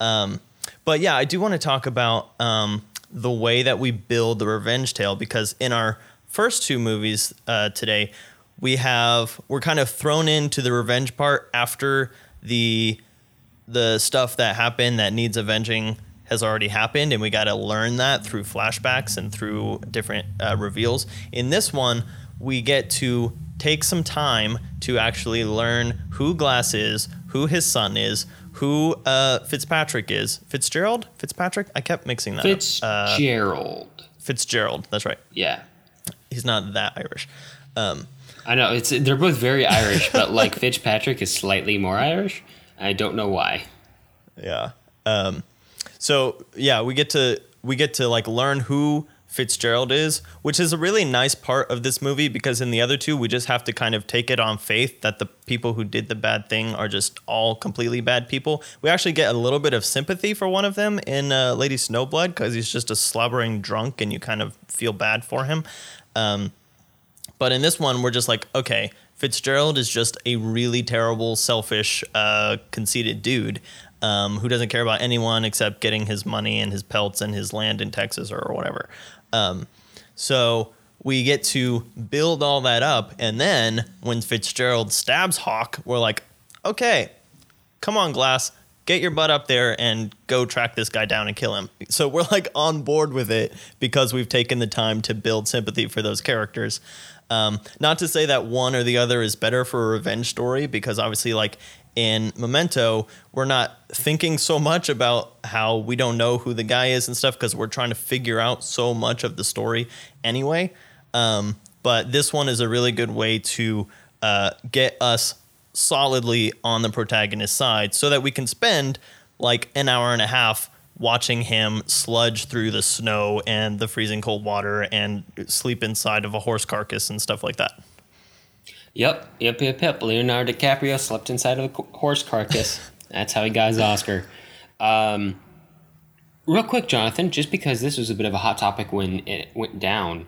Um, but yeah, I do want to talk about um, the way that we build the revenge tale because in our first two movies uh, today, we have we're kind of thrown into the revenge part after the the stuff that happened that needs avenging has already happened, and we got to learn that through flashbacks and through different uh, reveals. In this one, we get to take some time to actually learn who Glass is, who his son is, who uh, Fitzpatrick is. Fitzgerald? Fitzpatrick? I kept mixing that up. Uh, Fitzgerald. Fitzgerald. That's right. yeah. He's not that Irish. Um, I know it's they're both very Irish, but like Fitzpatrick is slightly more Irish. I don't know why. Yeah. Um, so yeah, we get to we get to like learn who Fitzgerald is, which is a really nice part of this movie because in the other two we just have to kind of take it on faith that the people who did the bad thing are just all completely bad people. We actually get a little bit of sympathy for one of them in uh, Lady Snowblood because he's just a slobbering drunk and you kind of feel bad for him. Um, but in this one, we're just like, okay, Fitzgerald is just a really terrible, selfish, uh, conceited dude. um, who doesn't care about anyone except getting his money and his pelts and his land in Texas or whatever. Um, so we get to build all that up, and then when Fitzgerald stabs Hawk, we're like, okay, come on, Glass, get your butt up there and go track this guy down and kill him. So we're like on board with it because we've taken the time to build sympathy for those characters. Um, not to say that one or the other is better for a revenge story, because obviously, like in Memento, we're not thinking so much about how we don't know who the guy is and stuff because we're trying to figure out so much of the story anyway. Um, but this one is a really good way to uh, get us solidly on the protagonist's side so that we can spend like an hour and a half watching him sludge through the snow and the freezing cold water and sleep inside of a horse carcass and stuff like that. Yep, yep, yep, yep. Leonardo DiCaprio slept inside of a horse carcass. That's how he got his Oscar. Um, real quick, Jonathan, just because this was a bit of a hot topic when it went down,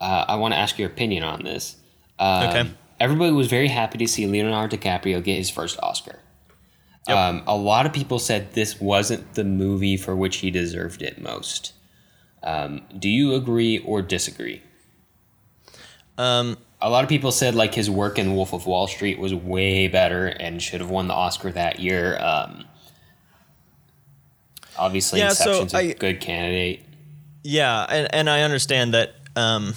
uh, I want to ask your opinion on this. Um, Okay. Everybody was very happy to see Leonardo DiCaprio get his first Oscar. Yep. Um, a lot of people said this wasn't the movie for which he deserved it most. Um, do you agree or disagree? Um, a lot of people said like his work in Wolf of Wall Street was way better and should have won the Oscar that year. Um, obviously, Yeah, so Inception's a I- good candidate. Yeah, and, and I understand that um,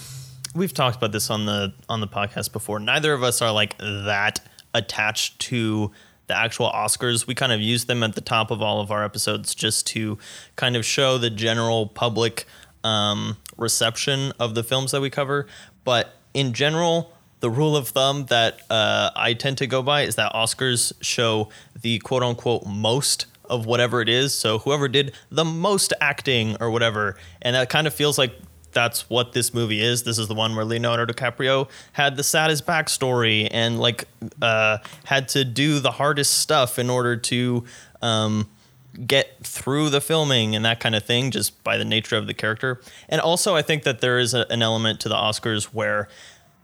we've talked about this on the on the podcast before. Neither of us are like that attached to the actual Oscars. We kind of use them at the top of all of our episodes just to kind of show the general public um, reception of the films that we cover. But in general, the rule of thumb that uh, I tend to go by is that Oscars show the quote unquote most of whatever it is. So whoever did the most acting or whatever, and that kind of feels like that's what this movie is. This is the one where Leonardo DiCaprio had the saddest backstory and like uh, had to do the hardest stuff in order to um, get through the filming and that kind of thing, just by the nature of the character. And also, I think that there is a, an element to the Oscars where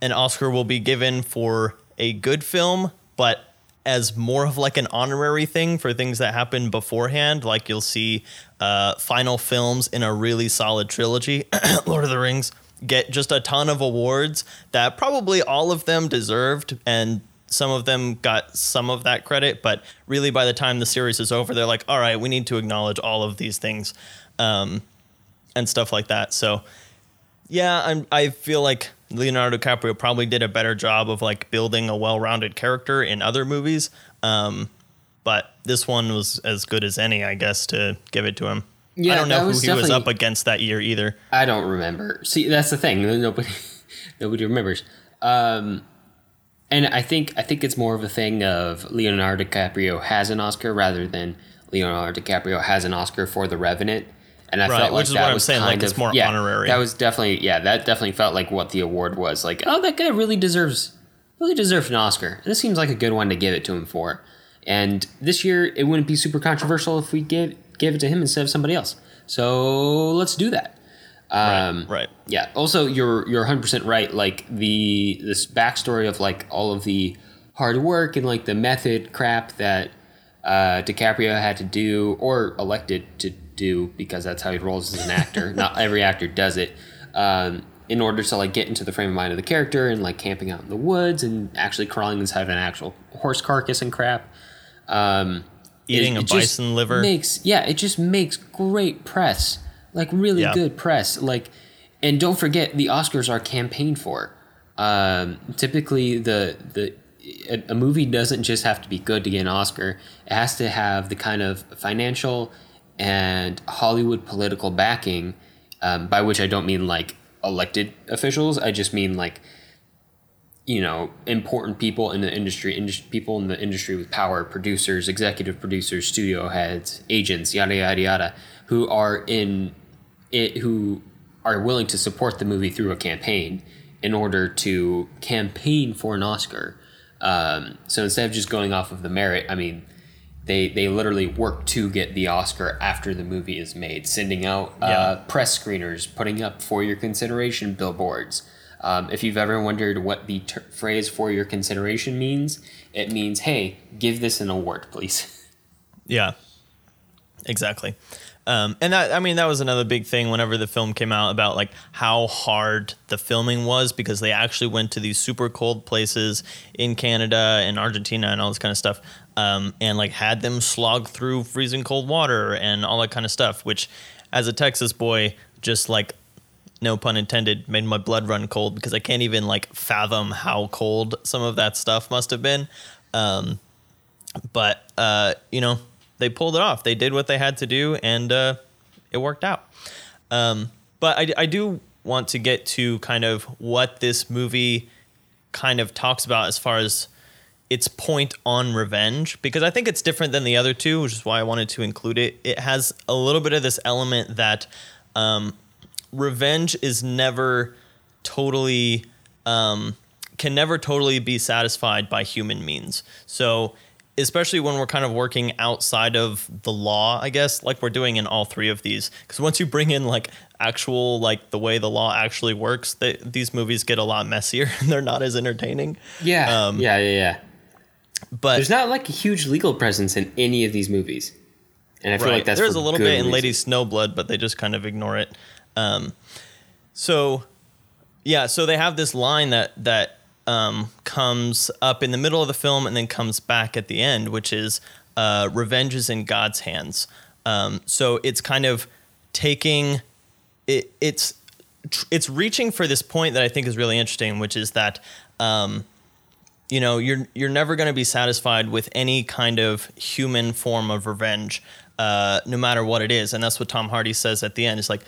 an Oscar will be given for a good film, but as more of like an honorary thing for things that happened beforehand. Like you'll see uh, final films in a really solid trilogy, Lord of the Rings, get just a ton of awards that probably all of them deserved and some of them got some of that credit, but really by the time the series is over, they're like, all right, we need to acknowledge all of these things um, and stuff like that. So yeah, I'm, I feel like Leonardo DiCaprio probably did a better job of like building a well-rounded character in other movies. Um, but this one was as good as any, I guess, to give it to him. Yeah, I don't know who was he was up against that year either. I don't remember. See, that's the thing. Nobody, nobody remembers. Um, and I think I think it's more of a thing of Leonardo DiCaprio has an Oscar rather than Leonardo DiCaprio has an Oscar for The Revenant. And I Right, felt like which is that what I'm was saying, like, kind it's of- more yeah, honorary. That was definitely yeah. That definitely felt like what the award was. Like, oh, that guy really deserves really deserves an Oscar. And this seems like a good one to give it to him for. And this year, it wouldn't be super controversial if we gave gave it to him instead of somebody else. So let's do that. Um, right. yeah. Also, you're you're 100 percent right. Like the this backstory of like all of the hard work and like the method crap that uh, DiCaprio had to do or elected to do because that's how he rolls as an actor. Not every actor does it. Um, in order to like get into the frame of mind of the character and like camping out in the woods and actually crawling inside of an actual horse carcass and crap. Um, Eating a just bison liver. makes yeah, it just makes great press, like really Yeah. good press. Like, and don't forget the Oscars are campaigned for. Um, typically, the the a, a movie doesn't just have to be good to get an Oscar. It has to have the kind of financial and Hollywood political backing. Um, by which I don't mean like elected officials. I just mean like you know important people in the industry, indus- people in the industry with power, producers, executive producers, studio heads, agents, yada yada yada, who are in it, who are willing to support the movie through a campaign in order to campaign for an Oscar. Um, so instead of just going off of the merit, I mean, they they literally work to get the Oscar after the movie is made, sending out uh, press screeners, putting up for your consideration billboards. Um, if you've ever wondered what the ter- phrase "for your consideration" means, it means, "Hey, give this an award, please." Yeah. exactly. Um, and that I mean that was another big thing whenever the film came out about like how hard the filming was because they actually went to these super cold places in Canada and Argentina and all this kind of stuff um, and like had them slog through freezing cold water and all that kind of stuff which as a Texas boy just like no pun intended made my blood run cold because I can't even like fathom how cold some of that stuff must have been um, but uh, you know they pulled it off. They did what they had to do, and uh, it worked out. Um, but I, I do want to get to kind of what this movie kind of talks about as far as its point on revenge because I think it's different than the other two, which is why I wanted to include it. It has a little bit of this element that um, revenge is never totally um, can never totally be satisfied by human means. So especially when we're kind of working outside of the law, I guess, like we're doing in all three of these. Because once you bring in like actual, like the way the law actually works, they, these movies get a lot messier and they're not as entertaining. Yeah. Um, yeah, yeah, yeah. But There's not like a huge legal presence in any of these movies. And I feel right, like that's there's for a little good bit in reason. Lady Snowblood, but they just kind of ignore it. Um, so yeah, so they have this line that that um, comes up in the middle of the film and then comes back at the end, which is uh, "Revenge is in God's hands." Um, so it's kind of taking it. It's it's reaching for this point that I think is really interesting, which is that. Um, you know you're you're never going to be satisfied with any kind of human form of revenge uh, no matter what it is. And that's what tom hardy says at the end. It's like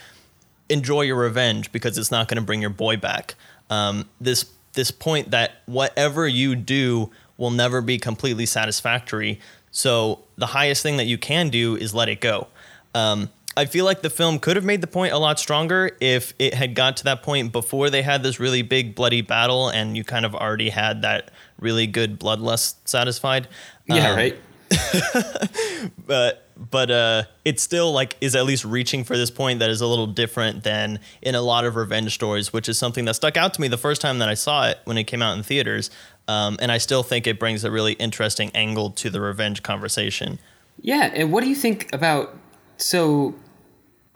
enjoy your revenge because it's not going to bring your boy back. Um, this this point that whatever you do will never be completely satisfactory. So the highest thing that you can do is let it go. Um, I feel like the film could have made the point a lot stronger if it had got to that point before they had this really big bloody battle and you kind of already had that really good bloodlust satisfied. Yeah, Um, right? But but uh, it still like is at least reaching for this point that is a little different than in a lot of revenge stories, which is something that stuck out to me the first time that I saw it when it came out in theaters. Um, and I still think it brings a really interesting angle to the revenge conversation. Yeah, and what do you think about so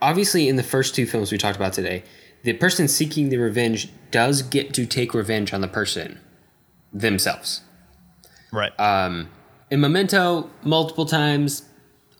obviously in the first two films we talked about today, the person seeking the revenge does get to take revenge on the person themselves. Right. Um in Memento multiple times,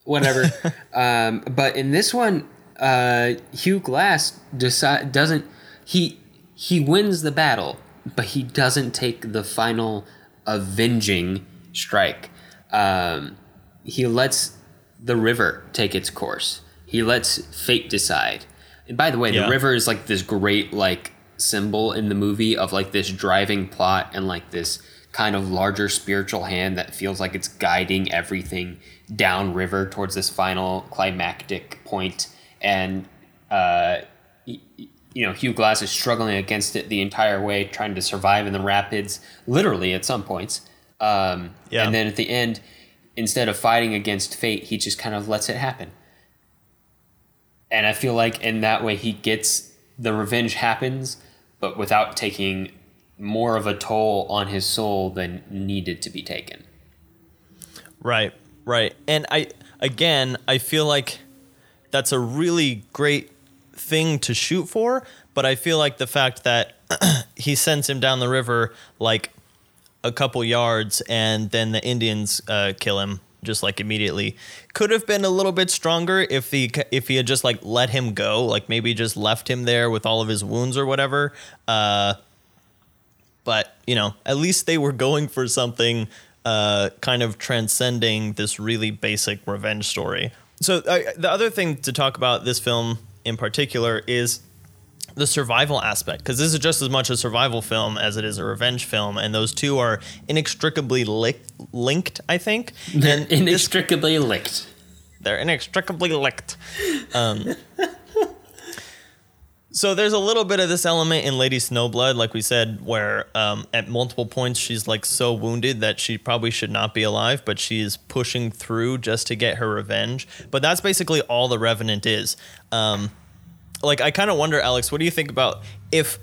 whatever. um but in this one uh Hugh Glass decide doesn't he he wins the battle, but he doesn't take the final avenging strike. Um he lets the river take its course. He lets fate decide. And by the way, Yeah. the river is like this great like symbol in the movie of like this driving plot and like this kind of larger spiritual hand that feels like it's guiding everything downriver towards this final climactic point. And uh you know Hugh Glass is struggling against it the entire way trying to survive in the rapids literally at some points. Um Yeah. and then at the end instead of fighting against fate he just kind of lets it happen. And I feel like in that way he gets the revenge happens, but without taking more of a toll on his soul than needed to be taken. Right, right. And I again, I feel like that's a really great thing to shoot for, but I feel like the fact that he sends him down the river like a couple yards and then the Indians uh, kill him just like immediately could have been a little bit stronger if he if he had just like let him go like maybe just left him there with all of his wounds or whatever uh but you know at least they were going for something uh, kind of transcending this really basic revenge story. So uh, the other thing to talk about this film in particular is the survival aspect because this is just as much a survival film as it is a revenge film and those two are inextricably li- linked i think They're and this inextricably linked. they're inextricably linked. Um, so there's a little bit of this element in Lady Snowblood, like we said, where um, at multiple points she's like so wounded that she probably should not be alive, but she is pushing through just to get her revenge. But that's basically all the Revenant is. Um, like I kind of wonder, Alex, what do you think about if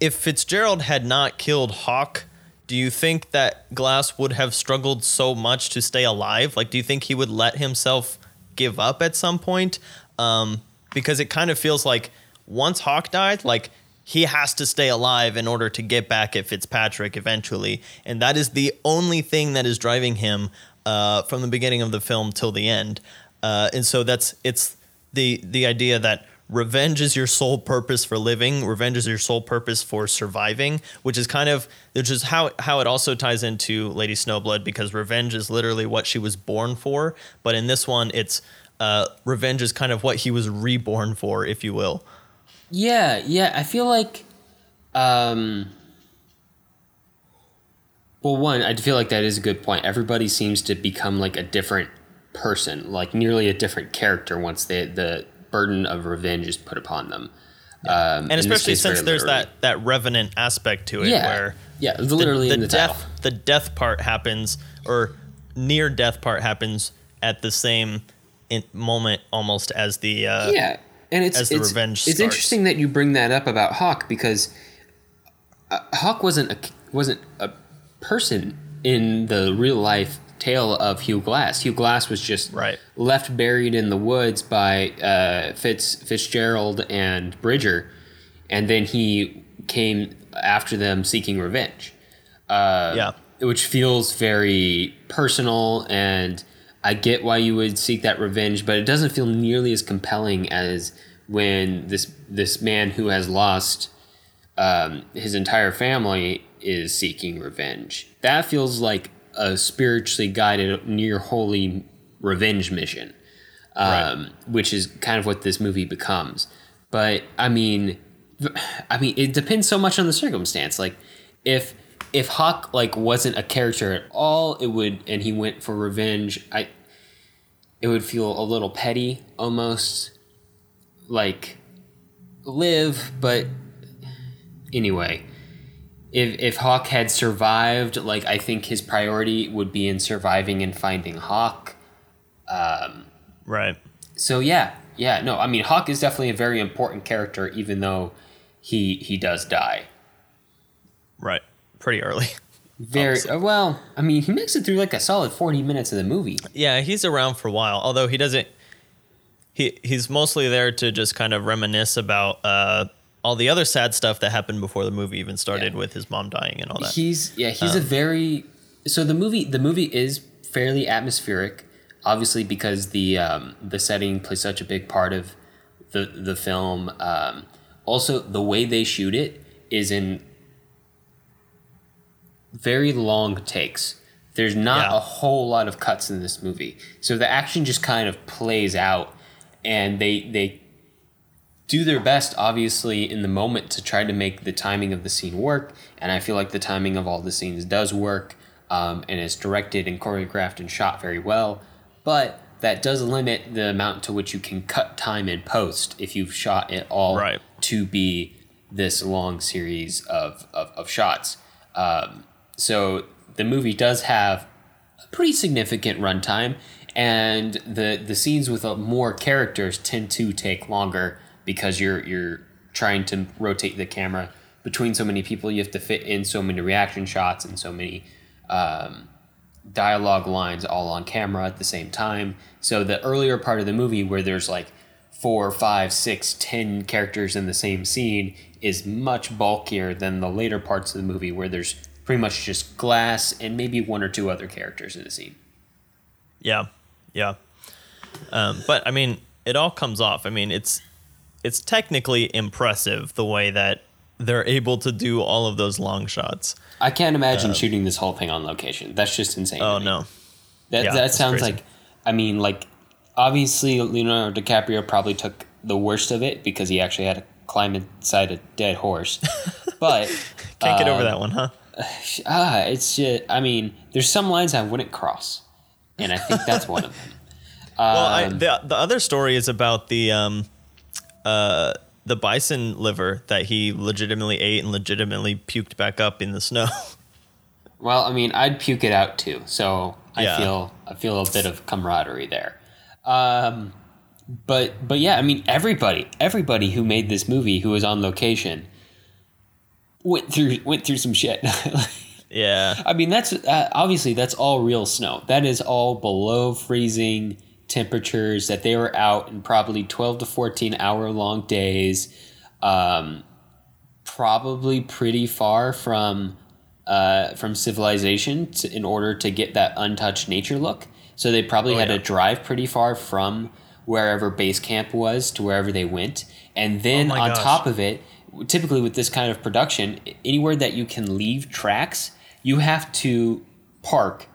if Fitzgerald had not killed Hawk? Do you think that Glass would have struggled so much to stay alive? Like, do you think he would let himself give up at some point? Um, because it kind of feels like once Hawk died, like he has to stay alive in order to get back at Fitzpatrick eventually, and that is the only thing that is driving him uh, from the beginning of the film till the end. Uh, and so that's it's the the idea that revenge is your sole purpose for living revenge is your sole purpose for surviving which is kind of which is how how it also ties into lady snowblood because revenge is literally what she was born for but in this one it's uh, revenge is kind of what he was reborn for if you will Yeah, yeah. I feel like, um, well, one, I feel like that is a good point. Everybody seems to become like a different person, like nearly a different character once they, the burden of revenge is put upon them. Um, and especially case, since there's literally. that that revenant aspect to it yeah, where yeah, literally the, in the death title. the death part happens or near death part happens at the same in, moment almost as the uh, yeah, and it's as the it's, revenge it's starts. interesting that you bring that up about Hawk because uh, Hawk wasn't a wasn't a person in the real life tale of Hugh Glass. Hugh Glass was just Right. left buried in the woods by uh, Fitz Fitzgerald and Bridger, and then he came after them seeking revenge. Uh, yeah which feels very personal and I get why you would seek that revenge, but it doesn't feel nearly as compelling as when this this man who has lost um, his entire family is seeking revenge. That feels like a spiritually guided, near holy revenge mission, um, which is kind of what this movie becomes. But I mean, I mean, it depends so much on the circumstance. Like, if if Hawk like wasn't a character at all, it would, and he went for revenge. I, it would feel a little petty, almost like live. But anyway, if if Hawk had survived, like I think his priority would be in surviving and finding Hawk. right So yeah, yeah, no, I mean Hawk is definitely a very important character, even though he he does die. right pretty early Very uh, well. I mean, he makes it through like a solid forty minutes of the movie. Yeah, he's around for a while. Although he doesn't, he he's mostly there to just kind of reminisce about uh, all the other sad stuff that happened before the movie even started Yeah. with his mom dying and all that. He's yeah, he's a very so the movie the movie is fairly atmospheric, obviously because the um, the setting plays such a big part of the the film. Um, also, the way they shoot it is in very long takes. There's not Yeah. a whole lot of cuts in this movie, so the action just kind of plays out, and they they do their best, obviously, in the moment to try to make the timing of the scene work. And I feel like the timing of all the scenes does work, um, and is directed and choreographed and shot very well. But that does limit the amount to which you can cut time in post if you've shot it all Right. to be this long series of, of, of shots. Um, so the movie does have a pretty significant runtime, and the the scenes with more characters tend to take longer because you're you're trying to rotate the camera between so many people. You have to fit in so many reaction shots and so many um, dialogue lines all on camera at the same time. So the earlier part of the movie where there's like four, five, six, ten characters in the same scene is much bulkier than the later parts of the movie where there's pretty much just glass and maybe one or two other characters in the scene. Yeah, yeah. Um, but I mean, it all comes off. I mean, it's it's technically impressive the way that they're able to do all of those long shots. I can't imagine shooting this whole thing on location. That's just insane. Oh no, That Yeah, that sounds crazy. like I mean like obviously Leonardo DiCaprio probably took the worst of it because he actually had to climb inside a dead horse. But can't get over um, that one, huh? ah, it's just I mean, there's some lines I wouldn't cross. And I think that's one of them. Well, I, um, the the other story is about the um, uh, the bison liver that he legitimately ate and legitimately puked back up in the snow. Well, I mean, I'd puke it out too. So I Yeah. feel I feel a bit of camaraderie there. Um, but but yeah, I mean, everybody everybody who made this movie who was on location went through went through some shit. Yeah. I mean, that's uh, obviously that's all real snow. That is all below freezing temperatures that they were out in probably 12 to 14 hour long days. Um, probably pretty far from uh, from civilization to, in order to get that untouched nature look. So they probably Oh, had yeah. to drive pretty far from wherever base camp was to wherever they went. And then Oh on gosh. top of it, typically with this kind of production, anywhere that you can leave tracks, you have to park,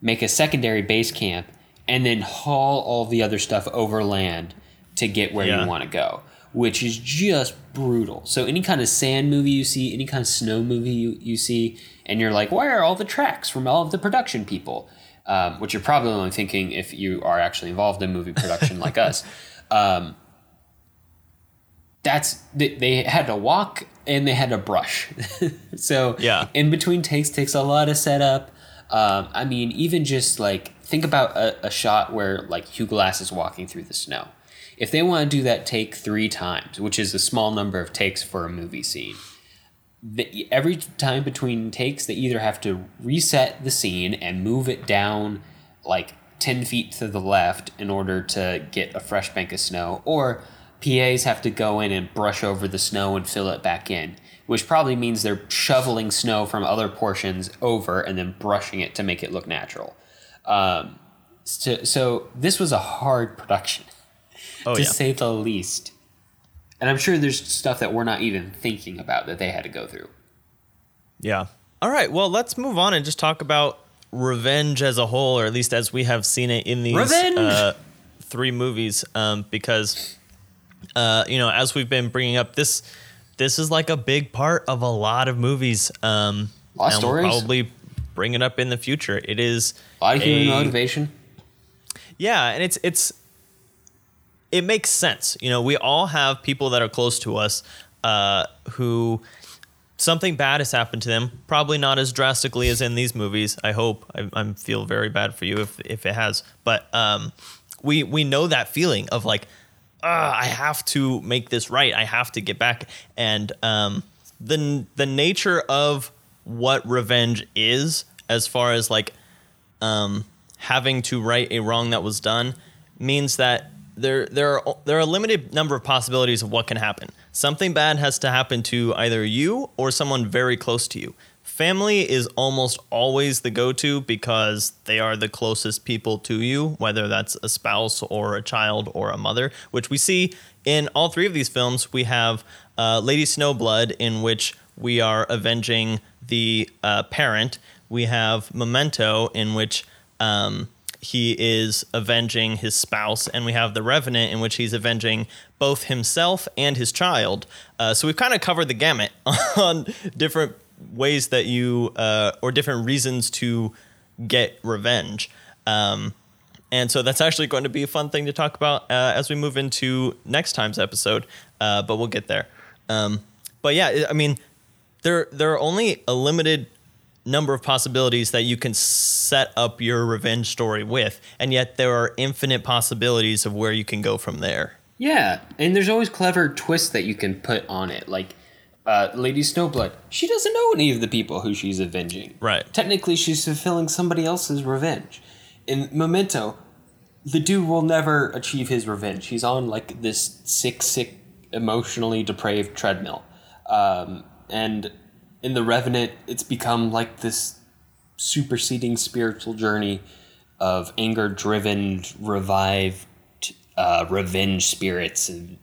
make a secondary base camp, and then haul all the other stuff overland to get where Yeah. you want to go, which is just brutal. So any kind of sand movie you see, any kind of snow movie you, you see, and you're like, where are all the tracks from all of the production people? Um, which you're probably only thinking if you are actually involved in movie production like us. Um, that's they, they had to walk and they had to brush. so Yeah. in between takes takes a lot of setup. Um, I mean, even just like think about a, a shot where like Hugh Glass is walking through the snow. If they want to do that take three times, which is a small number of takes for a movie scene, the, every time between takes, they either have to reset the scene and move it down like 10 feet to the left in order to get a fresh bank of snow, or PAs have to go in and brush over the snow and fill it back in, which probably means they're shoveling snow from other portions over and then brushing it to make it look natural. Um, so, so this was a hard production, Oh to yeah. say the least. And I'm sure there's stuff that we're not even thinking about that they had to go through. Yeah. All right. Well, let's move on and just talk about revenge as a whole, or at least as we have seen it in these! Uh, three movies. Um, because, uh, you know, as we've been bringing up, this this is like a big part of a lot of movies. Um, A lot of and we'll stories. probably bring it up in the future. It is A lot of human motivation. yeah, and it's it's it makes sense. You know, we all have people that are close to us uh, who something bad has happened to them. Probably not as drastically as in these movies. I hope. I, I feel very bad for you if if it has, but um, we we know that feeling of like, I have to make this right. I have to get back. And um, the the nature of what revenge is, as far as like um, having to right a wrong that was done means that there there are there are a limited number of possibilities of what can happen. Something bad has to happen to either you or someone very close to you. Family is almost always the go-to because they are the closest people to you, whether that's a spouse or a child or a mother, which we see in all three of these films. We have uh, Lady Snowblood, in which we are avenging the uh, parent. We have Memento, in which um, he is avenging his spouse, and we have the Revenant, in which he's avenging both himself and his child. Uh, so we've kind of covered the gamut on different ways that you, uh, or different reasons to get revenge. Um, and so that's actually going to be a fun thing to talk about uh, as we move into next time's episode. Uh, but we'll get there. Um, but yeah, I mean, there there are only a limited number of possibilities that you can set up your revenge story with, and yet there are infinite possibilities of where you can go from there. Yeah, and there's always clever twists that you can put on it. Like uh, Lady Snowblood, she doesn't know any of the people who she's avenging. Right. Technically, she's fulfilling somebody else's revenge. In Memento, the dude will never achieve his revenge. He's on like this sick, sick, emotionally depraved treadmill. Um, and in The Revenant, it's become like this superseding spiritual journey of anger driven, revived uh, revenge spirits and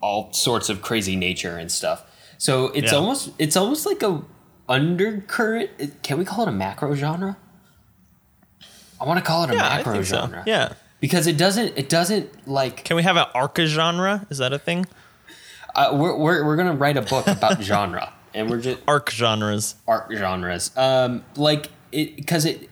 all sorts of crazy nature and stuff. So it's Yeah. almost it's almost like a undercurrent. Can we call it a macro genre? I want to call it a Yeah, macro think so. genre. Yeah. because it doesn't it doesn't like Can we have an arca genre? Is that a thing? Uh, we're, we're we're gonna write a book about genre and we're just Arc genres. art genres. Um, like it because it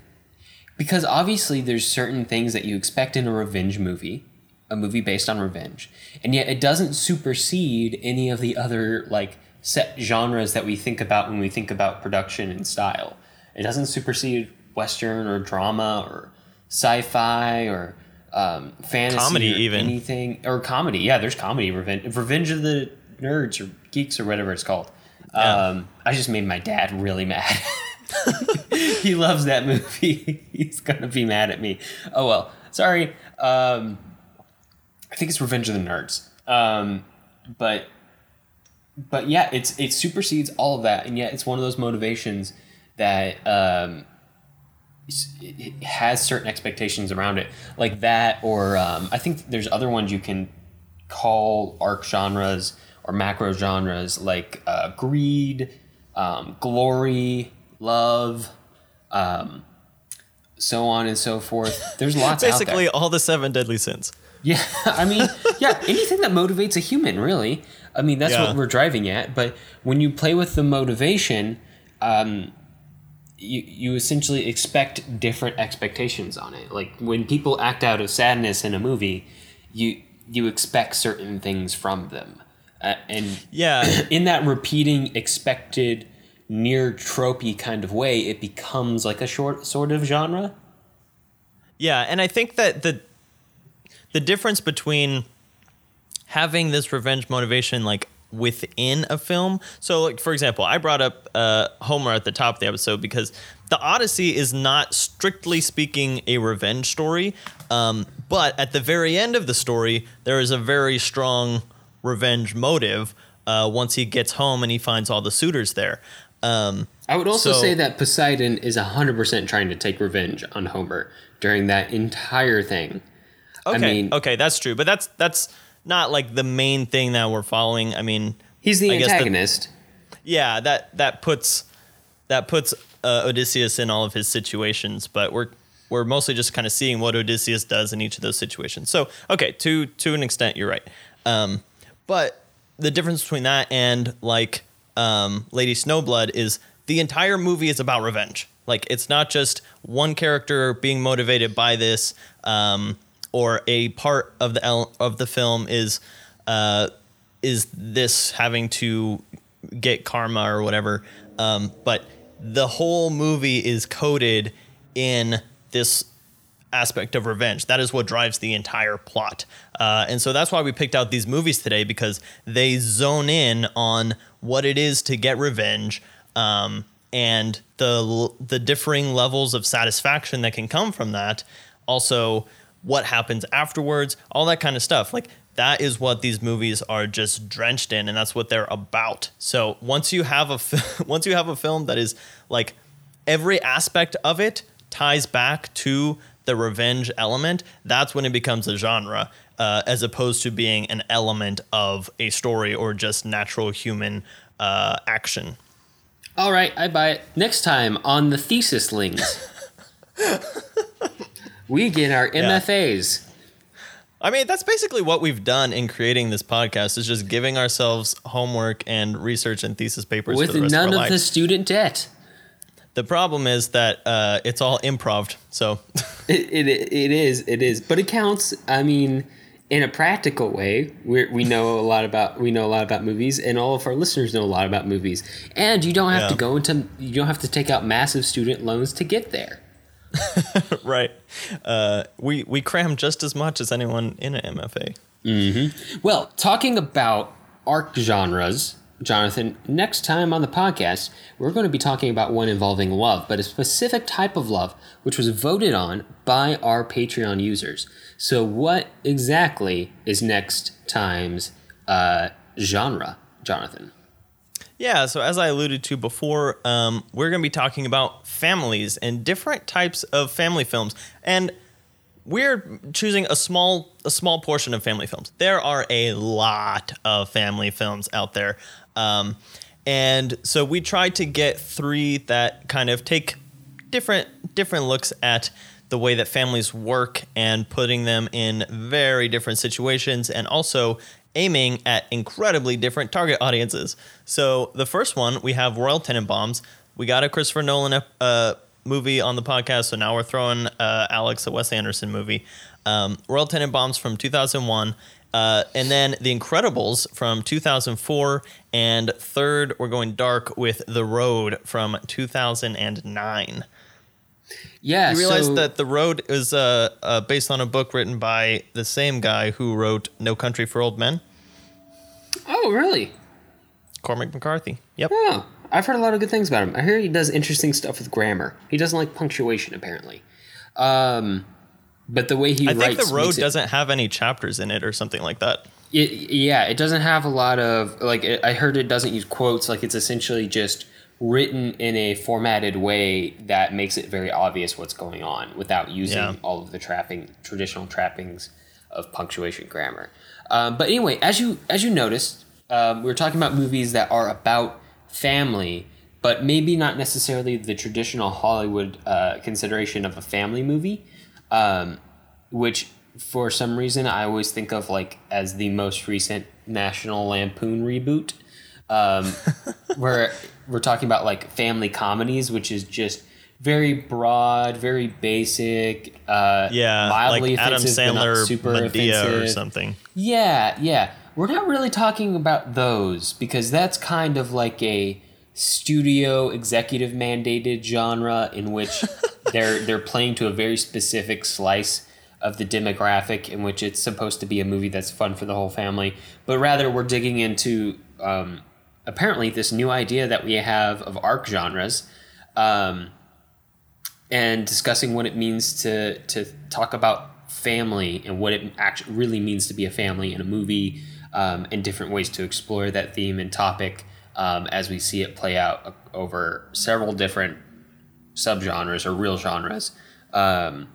because obviously there's certain things that you expect in a revenge movie, a movie based on revenge, and yet it doesn't supersede any of the other like set genres that we think about when we think about production and style. It doesn't supersede western or drama or sci-fi or um, fantasy, Comedy even. anything or comedy. Yeah, there's comedy. Revenge, Revenge of the Nerds or Geeks or whatever it's called. Yeah. Um, I just made my dad really mad. he loves that movie. He's gonna be mad at me. Oh well. Sorry. Um, I think it's Revenge of the Nerds. Um, but but yeah, it's it supersedes all of that, and yet it's one of those motivations that um, it has certain expectations around it, like that, or um, I think there's other ones you can call arc genres or macro genres like uh, greed, um, glory, love, um, so on and so forth. There's lots. Basically, all the seven deadly sins. Yeah, I mean, yeah, anything that motivates a human, really. I mean, that's Yeah. what we're driving at. But when you play with the motivation, um, you you essentially expect different expectations on it. Like when people act out of sadness in a movie, you you expect certain things from them, uh, and Yeah, in that repeating expected near tropey kind of way, it becomes like a short sort of genre. Yeah, and I think that the the difference between having this revenge motivation like within a film. So like for example, I brought up uh, Homer at the top of the episode because the Odyssey is not strictly speaking a revenge story, um, but at the very end of the story, there is a very strong revenge motive. Uh, once he gets home and he finds all the suitors there. Um, I would also So- say that Poseidon is 100% trying to take revenge on Homer during that entire thing. okay, mean- okay, that's true, but that's that's not like the main thing that we're following. I mean, He's the I antagonist. yeah, that that puts that puts uh, Odysseus in all of his situations, but we're we're mostly just kind of seeing what Odysseus does in each of those situations. So, okay, to to an extent, you're right. Um, but the difference between that and like um, Lady Snowblood is the entire movie is about revenge. Like it's not just one character being motivated by this, um, or a part of the of the film is uh, is this having to get karma or whatever. Um, but the whole movie is coded in this aspect of revenge. That is what drives the entire plot. Uh, and so that's why we picked out these movies today because they zone in on what it is to get revenge um, and the the differing levels of satisfaction that can come from that. Also, what happens afterwards, all that kind of stuff. Like that is what these movies are just drenched in, and that's what they're about. So once you have a fi- once you have a film that is like every aspect of it ties back to the revenge element, that's when it becomes a genre, uh, as opposed to being an element of a story or just natural human uh, action. All right, I buy it. Next time on the Thesis Lings, we get our MFAs. I mean, that's basically what we've done in creating this podcast is just giving ourselves homework and research and thesis papers With for the rest none of of the student debt. The problem is that uh, it's all improv. So It, it, it is, it is. But it counts, I mean, in a practical way. we we know a lot about we know a lot about movies, and all of our listeners know a lot about movies. And you don't have Yeah. to go into you don't have to take out massive student loans to get there. right, uh, we we cram just as much as anyone in an MFA. Well, talking about arc genres, Jonathan, next time on the podcast, we're going to be talking about one involving love, but a specific type of love, which was voted on by our Patreon users. So, what exactly is next time's uh, genre, Jonathan? Yeah, so as I alluded to before, um, we're going to be talking about families and different types of family films, and we're choosing a small a small portion of family films. There are a lot of family films out there, um, and so we tried to get three that kind of take different different looks at the way that families work and putting them in very different situations and also aiming at incredibly different target audiences. So the first one we have Royal Tenenbaums. We got a Christopher Nolan uh, movie on the podcast, so now we're throwing uh, Alex a Wes Anderson movie. Um, Royal Tenenbaums from 2001. Uh, and then The Incredibles from 2004. And third, we're going dark with The Road from 2009. Yeah, You realize so- that The Road is uh, uh, based on a book written by the same guy who wrote No Country for Old Men, Oh, really? Cormac McCarthy. Yep. Oh, I've heard a lot of good things about him. I hear he does interesting stuff with grammar. He doesn't like punctuation, apparently. Um, but the way he I think the road it- doesn't have any chapters in it or something like that. It, yeah, it doesn't have a lot of like. It, I heard it doesn't use quotes. Like it's essentially just written in a formatted way that makes it very obvious what's going on without using Yeah. all of the trapping traditional trappings of punctuation grammar. Um, but anyway, as you as you noticed, um, we are talking about movies that are about family, but maybe not necessarily the traditional Hollywood uh, consideration of a family movie. Um, which for some reason I always think of like as the most recent National Lampoon reboot, um, where we're talking about like family comedies, which is just very broad, very basic, uh, Yeah, mildly like Adam offensive, not Sandler, super Madea or something. Yeah, yeah. We're not really talking about those because that's kind of like a studio executive mandated genre in which they're they're playing to a very specific slice of the demographic in which it's supposed to be a movie that's fun for the whole family. But rather we're digging into um, apparently this new idea that we have of arc genres. Um, and discussing what it means to to talk about family and what it actually really means to be a family in a movie, um, and different ways to explore that theme and topic um, as we see it play out over several different subgenres or real genres. Um,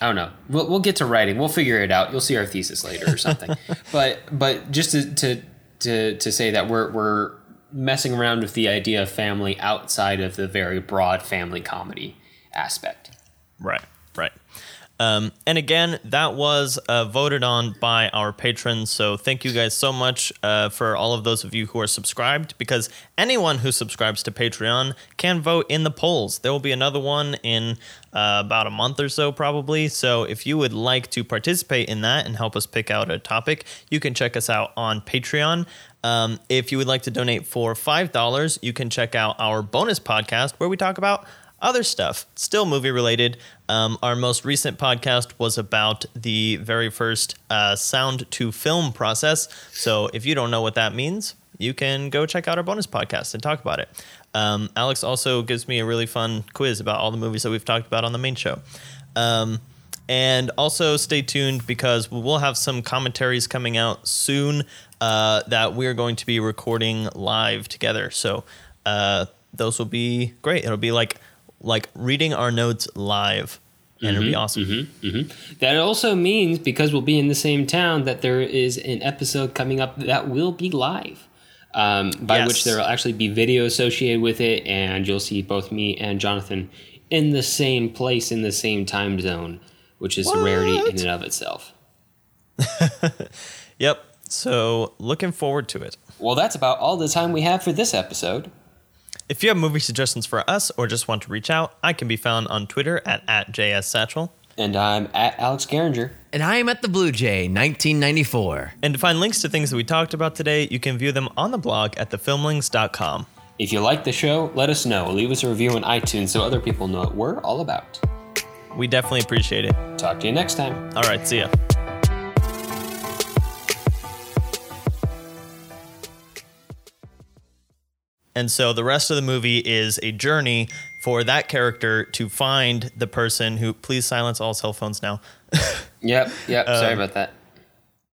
I don't know. We'll, we'll get to writing. We'll figure it out. You'll see our thesis later or something. but but just to, to to to say that we're we're messing around with the idea of family outside of the very broad family comedy aspect. Right. Um, and again, that was uh, voted on by our patrons. So thank you guys so much uh, for all of those of you who are subscribed because anyone who subscribes to Patreon can vote in the polls. There will be another one in uh, about a month or so, probably. So if you would like to participate in that and help us pick out a topic, you can check us out on Patreon. Um, if you would like to donate for $5, you can check out our bonus podcast where we talk about other stuff, still movie related. Um, our most recent podcast was about the very first uh, sound to film process. So if you don't know what that means, you can go check out our bonus podcast and talk about it. Um, Alex also gives me a really fun quiz about all the movies that we've talked about on the main show. Um, and also stay tuned because we will have some commentaries coming out soon uh, that we're going to be recording live together. So uh, those will be great. It'll be like like reading our notes live, and it'll be mm-hmm, awesome. Mm-hmm, mm-hmm. That also means because we'll be in the same town that there is an episode coming up that will be live. Um, by Yes. which there will actually be video associated with it, and you'll see both me and Jonathan in the same place in the same time zone, which is a rarity in and of itself. Yep. So looking forward to it. Well, that's about all the time we have for this episode. If you have movie suggestions for us or just want to reach out, I can be found on Twitter at, at JSSatchel. And I'm at Alex Garinger. And I am at the Blue Jay, 1994. And to find links to things that we talked about today, you can view them on the blog at thefilmlings.com. If you like the show, let us know. Leave us a review on iTunes so other people know what we're all about. We definitely appreciate it. Talk to you next time. All right, see ya. And so the rest of the movie is a journey for that character to find the person who. Please silence all cell phones now. Yep, yep. sorry um, about that.